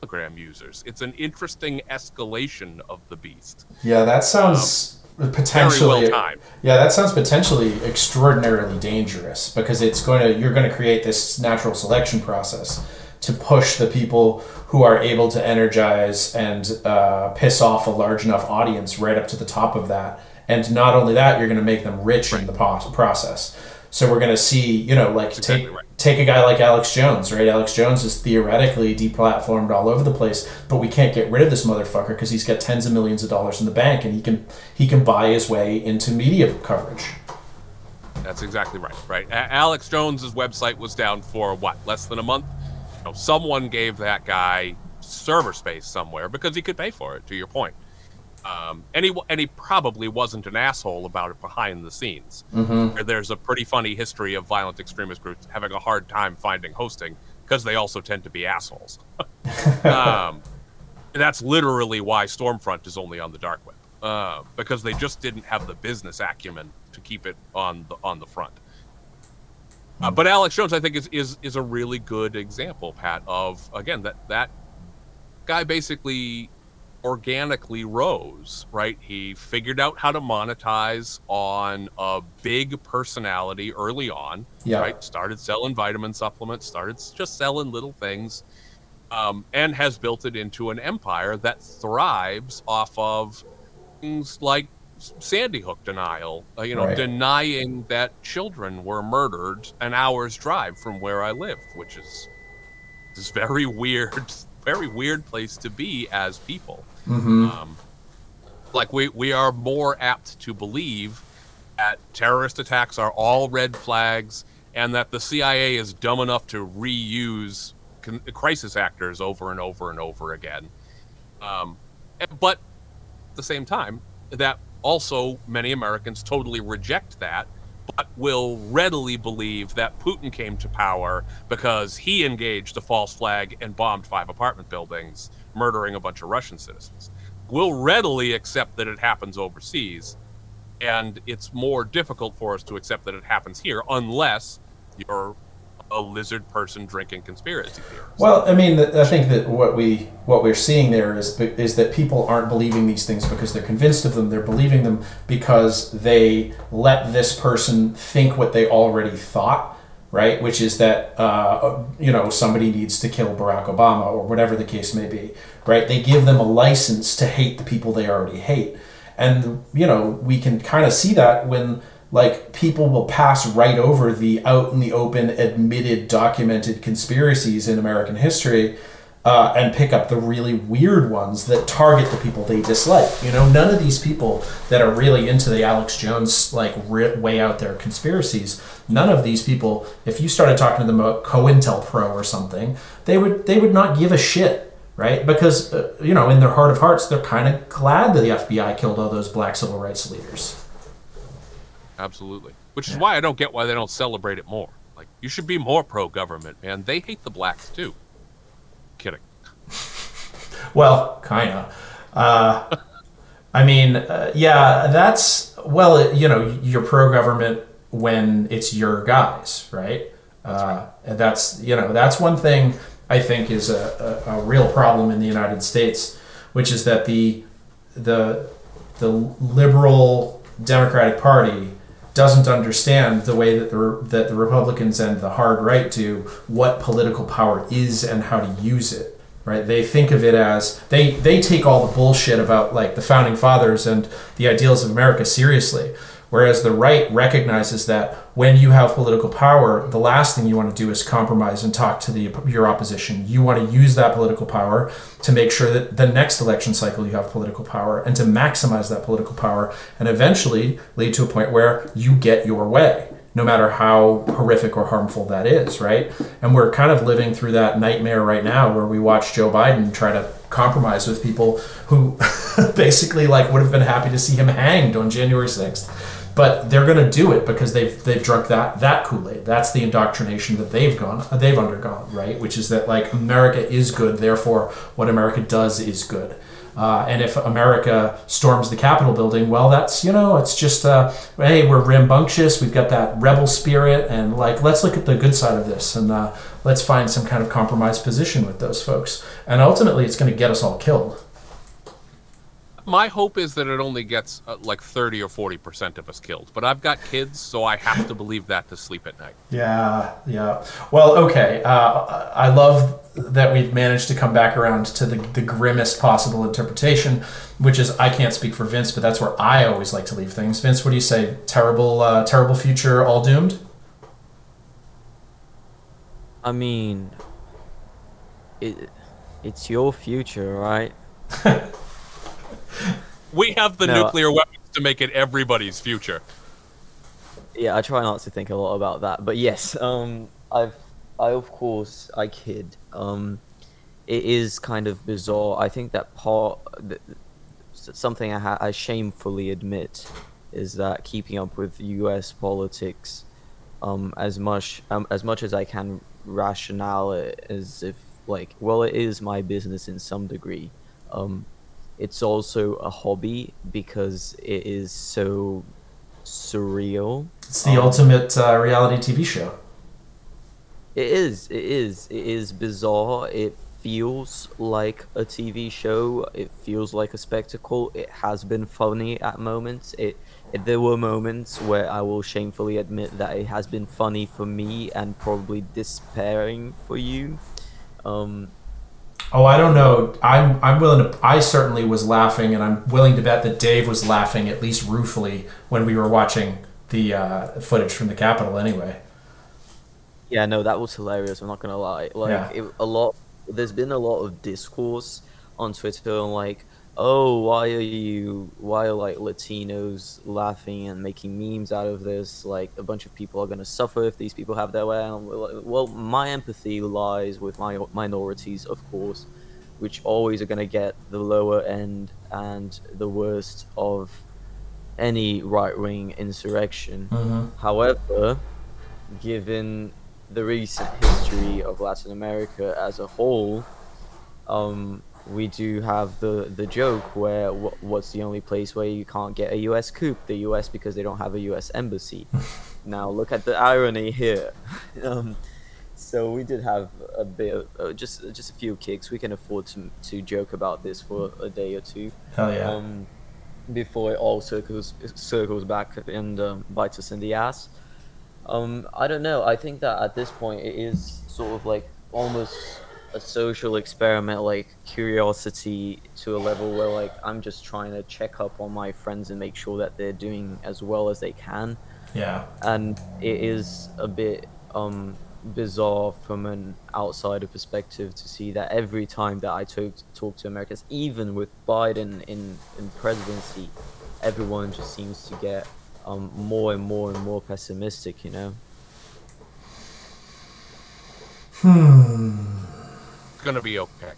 Telegram users. It's an interesting escalation of the beast. Yeah, that sounds um, potentially well yeah that sounds potentially extraordinarily dangerous because it's going to you're going to create this natural selection process to push the people who are able to energize and uh, piss off a large enough audience right up to the top of that and not only that you're going to make them rich right. in the process so we're going to see you know like exactly take right take a guy like Alex Jones, right? Alex Jones is theoretically deplatformed all over the place, but we can't get rid of this motherfucker because he's got tens of millions of dollars in the bank and he can he can buy his way into media coverage. That's exactly right. Right. A- Alex Jones's website was down for what less than a month. Know, someone gave that guy server space somewhere because he could pay for it. To your point. Um, and he and he probably wasn't an asshole about it behind the scenes. Mm-hmm. There's a pretty funny history of violent extremist groups having a hard time finding hosting because they also tend to be assholes. um, that's literally why Stormfront is only on the dark web uh, because they just didn't have the business acumen to keep it on the on the front. Uh, but Alex Jones, I think, is, is is a really good example, Pat, of again that that guy basically organically rose, right? He figured out how to monetize on a big personality early on, yeah. right? Started selling vitamin supplements, started just selling little things, um, and has built it into an empire that thrives off of things like Sandy Hook denial, uh, you know, Right. denying that children were murdered an hour's drive from where I live, which is this very weird, very weird place to be as people. Mm-hmm. Um, like we we are more apt to believe that terrorist attacks are all red flags, and that the CIA is dumb enough to reuse con- crisis actors over and over and over again. Um, but at the same time, that also many Americans totally reject that, but will readily believe that Putin came to power because he engaged a false flag and bombed five apartment buildings, murdering a bunch of Russian citizens. Will readily accept that it happens overseas, and it's more difficult for us to accept that it happens here unless you're a lizard person drinking conspiracy theories. Well, I mean, I think that what we what we're seeing there is is that people aren't believing these things because they're convinced of them. They're believing them because they let this person think what they already thought, right? Which is that uh, you know somebody needs to kill Barack Obama or whatever the case may be, right? They give them a license to hate the people they already hate, and you know we can kind of see that when like people will pass right over the out in the open admitted documented conspiracies in american history uh, and pick up the really weird ones that target the people they dislike. You know none of these people that are really into the alex jones like ri way out there conspiracies none of these people if you started talking to them about cointelpro or something they would they would not give a shit right? Because uh, you know in their heart of hearts they're kind of glad that the fbi killed all those black civil rights leaders Absolutely. Which is why I don't get why they don't celebrate it more. Like, you should be more pro government, man. They hate the blacks too. Kidding. Well, kind of. Uh, I mean, uh, yeah, that's well, it, you know, you're pro government when it's your guys, right? Uh, and that's you know that's one thing I think is a, a, a real problem in the United States, which is that the the the liberal Democratic Party doesn't understand the way that the that the Republicans and the hard right do what political power is and how to use it. Right? They think of it as they they take all the bullshit about like the founding fathers and the ideals of America seriously. Whereas the right recognizes that when you have political power, the last thing you want to do is compromise and talk to the your opposition. You want to use that political power to make sure that the next election cycle you have political power and to maximize that political power and eventually lead to a point where you get your way, no matter how horrific or harmful that is, right? And we're kind of living through that nightmare right now where we watch Joe Biden try to compromise with people who basically like would have been happy to see him hanged on January 6th but they're going to do it because they've they've drunk that that Kool-Aid. That's the indoctrination that they've gone they've undergone, right? Which is that like America is good, therefore what America does is good. Uh, and if America storms the Capitol building, well, that's you know, it's just uh, hey, we're rambunctious. We've got that rebel spirit, and like let's look at the good side of this, and uh, let's find some kind of compromise position with those folks. And ultimately, it's going to get us all killed. My hope is that it only gets uh, like 30 or 40% of us killed. But I've got kids, so I have to believe that to sleep at night. Yeah, yeah. Well, okay. Uh, I love that we've managed to come back around to the, the grimmest possible interpretation, which is I can't speak for Vince, but that's where I always like to leave things. Vince, what do you say? Terrible, uh, terrible future, all doomed. I mean, it it's your future, right? We have the No. nuclear weapons to make it everybody's future. Yeah, I try not to think a lot about that, but yes, um, I've, I of course, I kid. Um, it is kind of bizarre. I think that part, th- s- something I, ha- I shamefully admit, is that keeping up with U.S. politics, um, as much um, as much as I can rationale as if like, well, it is my business in some degree. Um, it's also a hobby because it is so surreal. It's the Um, ultimate uh, reality TV show. It is. It is. It is bizarre. It feels like a TV show. It feels like a spectacle. It has been funny at moments. It there were moments where I will shamefully admit that it has been funny for me and probably despairing for you. Um, Oh, I don't know. I'm I'm willing to. I certainly was laughing, and I'm willing to bet that Dave was laughing at least ruefully when we were watching the uh, footage from the Capitol. Anyway, Yeah, no, that was hilarious. I'm not gonna lie. Like, Yeah. it, a lot. There's been a lot of discourse on Twitter on like, oh, why are you, why are like Latinos laughing and making memes out of this? Like, a bunch of people are gonna suffer if these people have their way. Like, well, my empathy lies with my minorities, of course, which always are gonna get the lower end and the worst of any right-wing insurrection. However, given the recent history of Latin America as a whole, um, we do have the the joke where wh- what's the only place where you can't get a U.S. coup? The U.S. because they don't have a U.S. embassy. now look at the irony here. um, so we did have a bit, of, uh, just just a few kicks. We can afford to to joke about this for a day or two hell yeah. um, before it all circles circles back and um, bites us in the ass. Um, I don't know. I think that at this point it is sort of like almost a social experiment, like curiosity to a level where like I'm just trying to check up on my friends and make sure that they're doing as well as they can yeah. and it is a bit um bizarre from an outsider perspective to see that every time that I talk talk to Americans, even with Biden in in presidency, everyone just seems to get um more and more and more pessimistic. You know. It's gonna be okay.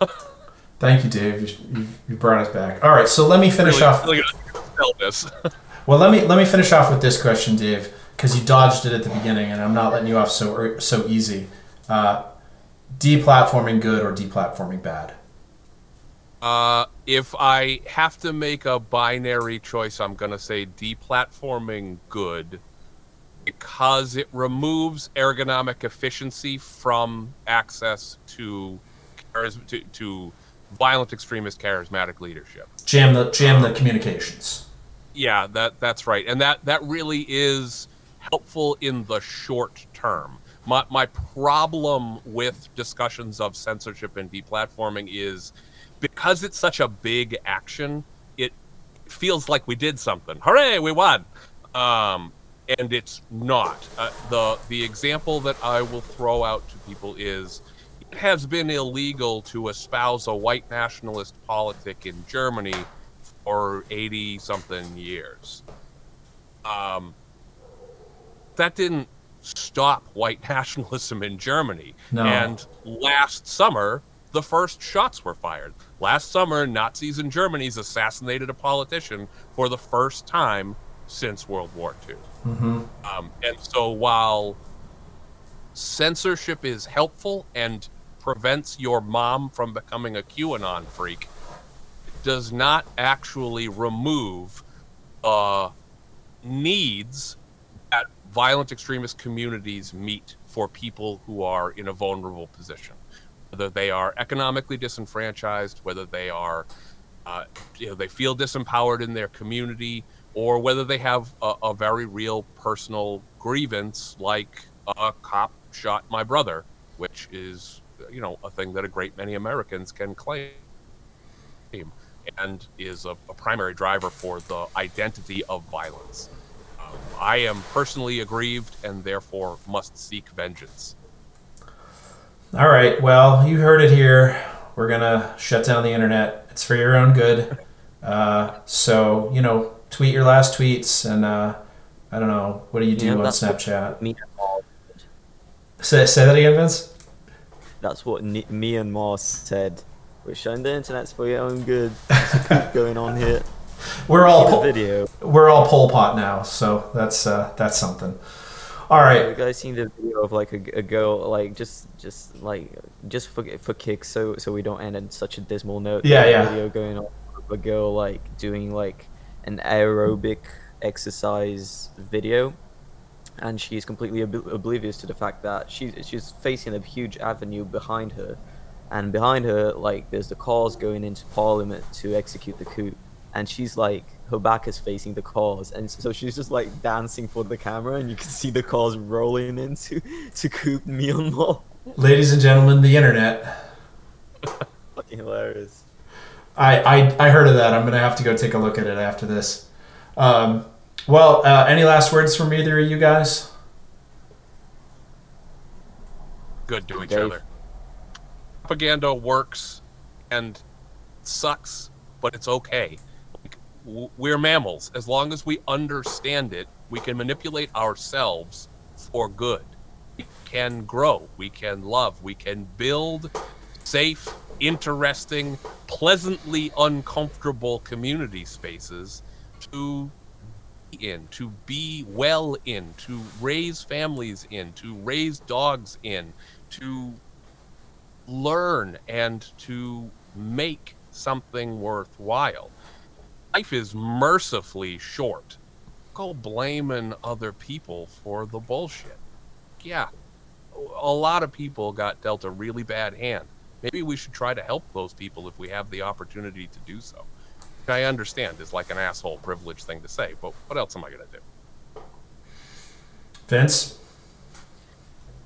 Thank you, Dave. You, you, brought us back. All right, so let me finish Really, off. really this. Well, let me let me finish off with this question, Dave, because you dodged it at the beginning, and I'm not letting you off so so easy. Uh, deplatforming good or deplatforming bad? Uh, if I have to make a binary choice, I'm gonna say deplatforming good because it removes ergonomic efficiency from access to to, to violent extremist charismatic leadership. Jam the jam the communications. Yeah, that that's right, and that that really is helpful in the short term. My my problem with discussions of censorship and deplatforming is because it's such a big action. It feels like we did something. Hooray, we won! Um, and it's not. Uh, the the example that I will throw out to people is it has been illegal to espouse a white nationalist politic in Germany for 80 something years. Um, that didn't stop white nationalism in Germany. No. And last summer, the first shots were fired. Last summer, Nazis in Germany assassinated a politician for the first time since World War II. Um, and so while censorship is helpful and prevents your mom from becoming a QAnon freak, it does not actually remove uh, needs that violent extremist communities meet for people who are in a vulnerable position, whether they are economically disenfranchised, whether they are, uh, you know, they feel disempowered in their community, or whether they have a, a very real personal grievance, like a cop shot my brother, which is, you know, a thing that a great many Americans can claim and is a, a primary driver for the identity of violence. Um, I am personally aggrieved and therefore must seek vengeance. All right. Well, you heard it here. We're gonna shut down the internet. It's for your own good. Uh, so you know, tweet your last tweets, and uh, I don't know. What do you do Yeah, on Snapchat? Me and Mars, Say, say that again, Vince. that's what Ni- me and Mars said. We're showing the internet's for your own good. Going on here. We're all Pol- video. we're all Pol Pot now, so that's uh, that's something. All right. Have you guys seen the video of like a, a girl like just just like just for for kicks so so we don't end in such a dismal note. Yeah, yeah. Video going on of a girl like doing like an aerobic exercise video, and she's completely ob- oblivious to the fact that she's she's facing a huge avenue behind her, and behind her like there's the cars going into Parliament to execute the coup, and she's like her back is facing the cars, and so she's just like dancing for the camera, and you can see the cars rolling into to coup Myanmar. Ladies and gentlemen, the internet. fucking hilarious. I, I I heard of that. I'm gonna have to go take a look at it after this. Um, well, uh, any last words from either of you guys? Good to each Dave. other. Propaganda works and sucks, but it's okay. We're mammals. As long as we understand it, we can manipulate ourselves for good. We can grow. We can love. We can build safe, interesting, pleasantly uncomfortable community spaces to be in, to be well in, to raise families in, to raise dogs in, to learn and to make something worthwhile. Life is mercifully short. Go blaming other people for the bullshit. Yeah, a lot of people got dealt a really bad hand. Maybe we should try to help those people if we have the opportunity to do so. I understand is like an asshole privilege thing to say, but what else am I gonna do? Vince?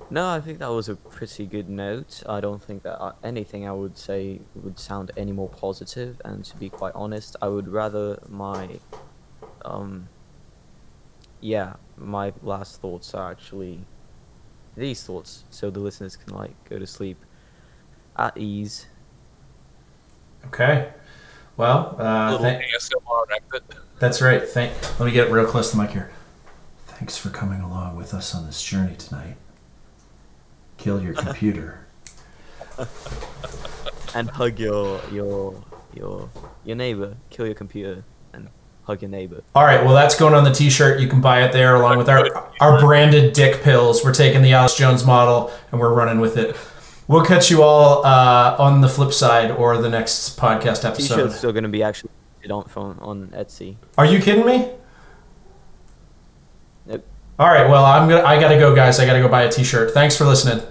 No, I think that was a pretty good note. I don't think that uh, anything I would say would sound any more positive. And to be quite honest, I would rather my, um, yeah, my last thoughts are actually these thoughts, so the listeners can like go to sleep at ease. Okay. Well, uh, Little thank- that's right. Thank. Let me get real close to the mic here. Thanks for coming along with us on this journey tonight. Kill your computer. And hug your your your your neighbor. Kill your computer and hug your neighbor. All right, well, that's going on the T-shirt. You can buy it there, along with our our branded dick pills. We're taking the Alex Jones model and we're running with it. We'll catch you all uh, on the flip side or the next podcast episode. T-shirt's still gonna be actually on on on Etsy. Are you kidding me? Nope. All right, well, I'm gonna I gotta go, guys. I gotta go buy a T-shirt. Thanks for listening.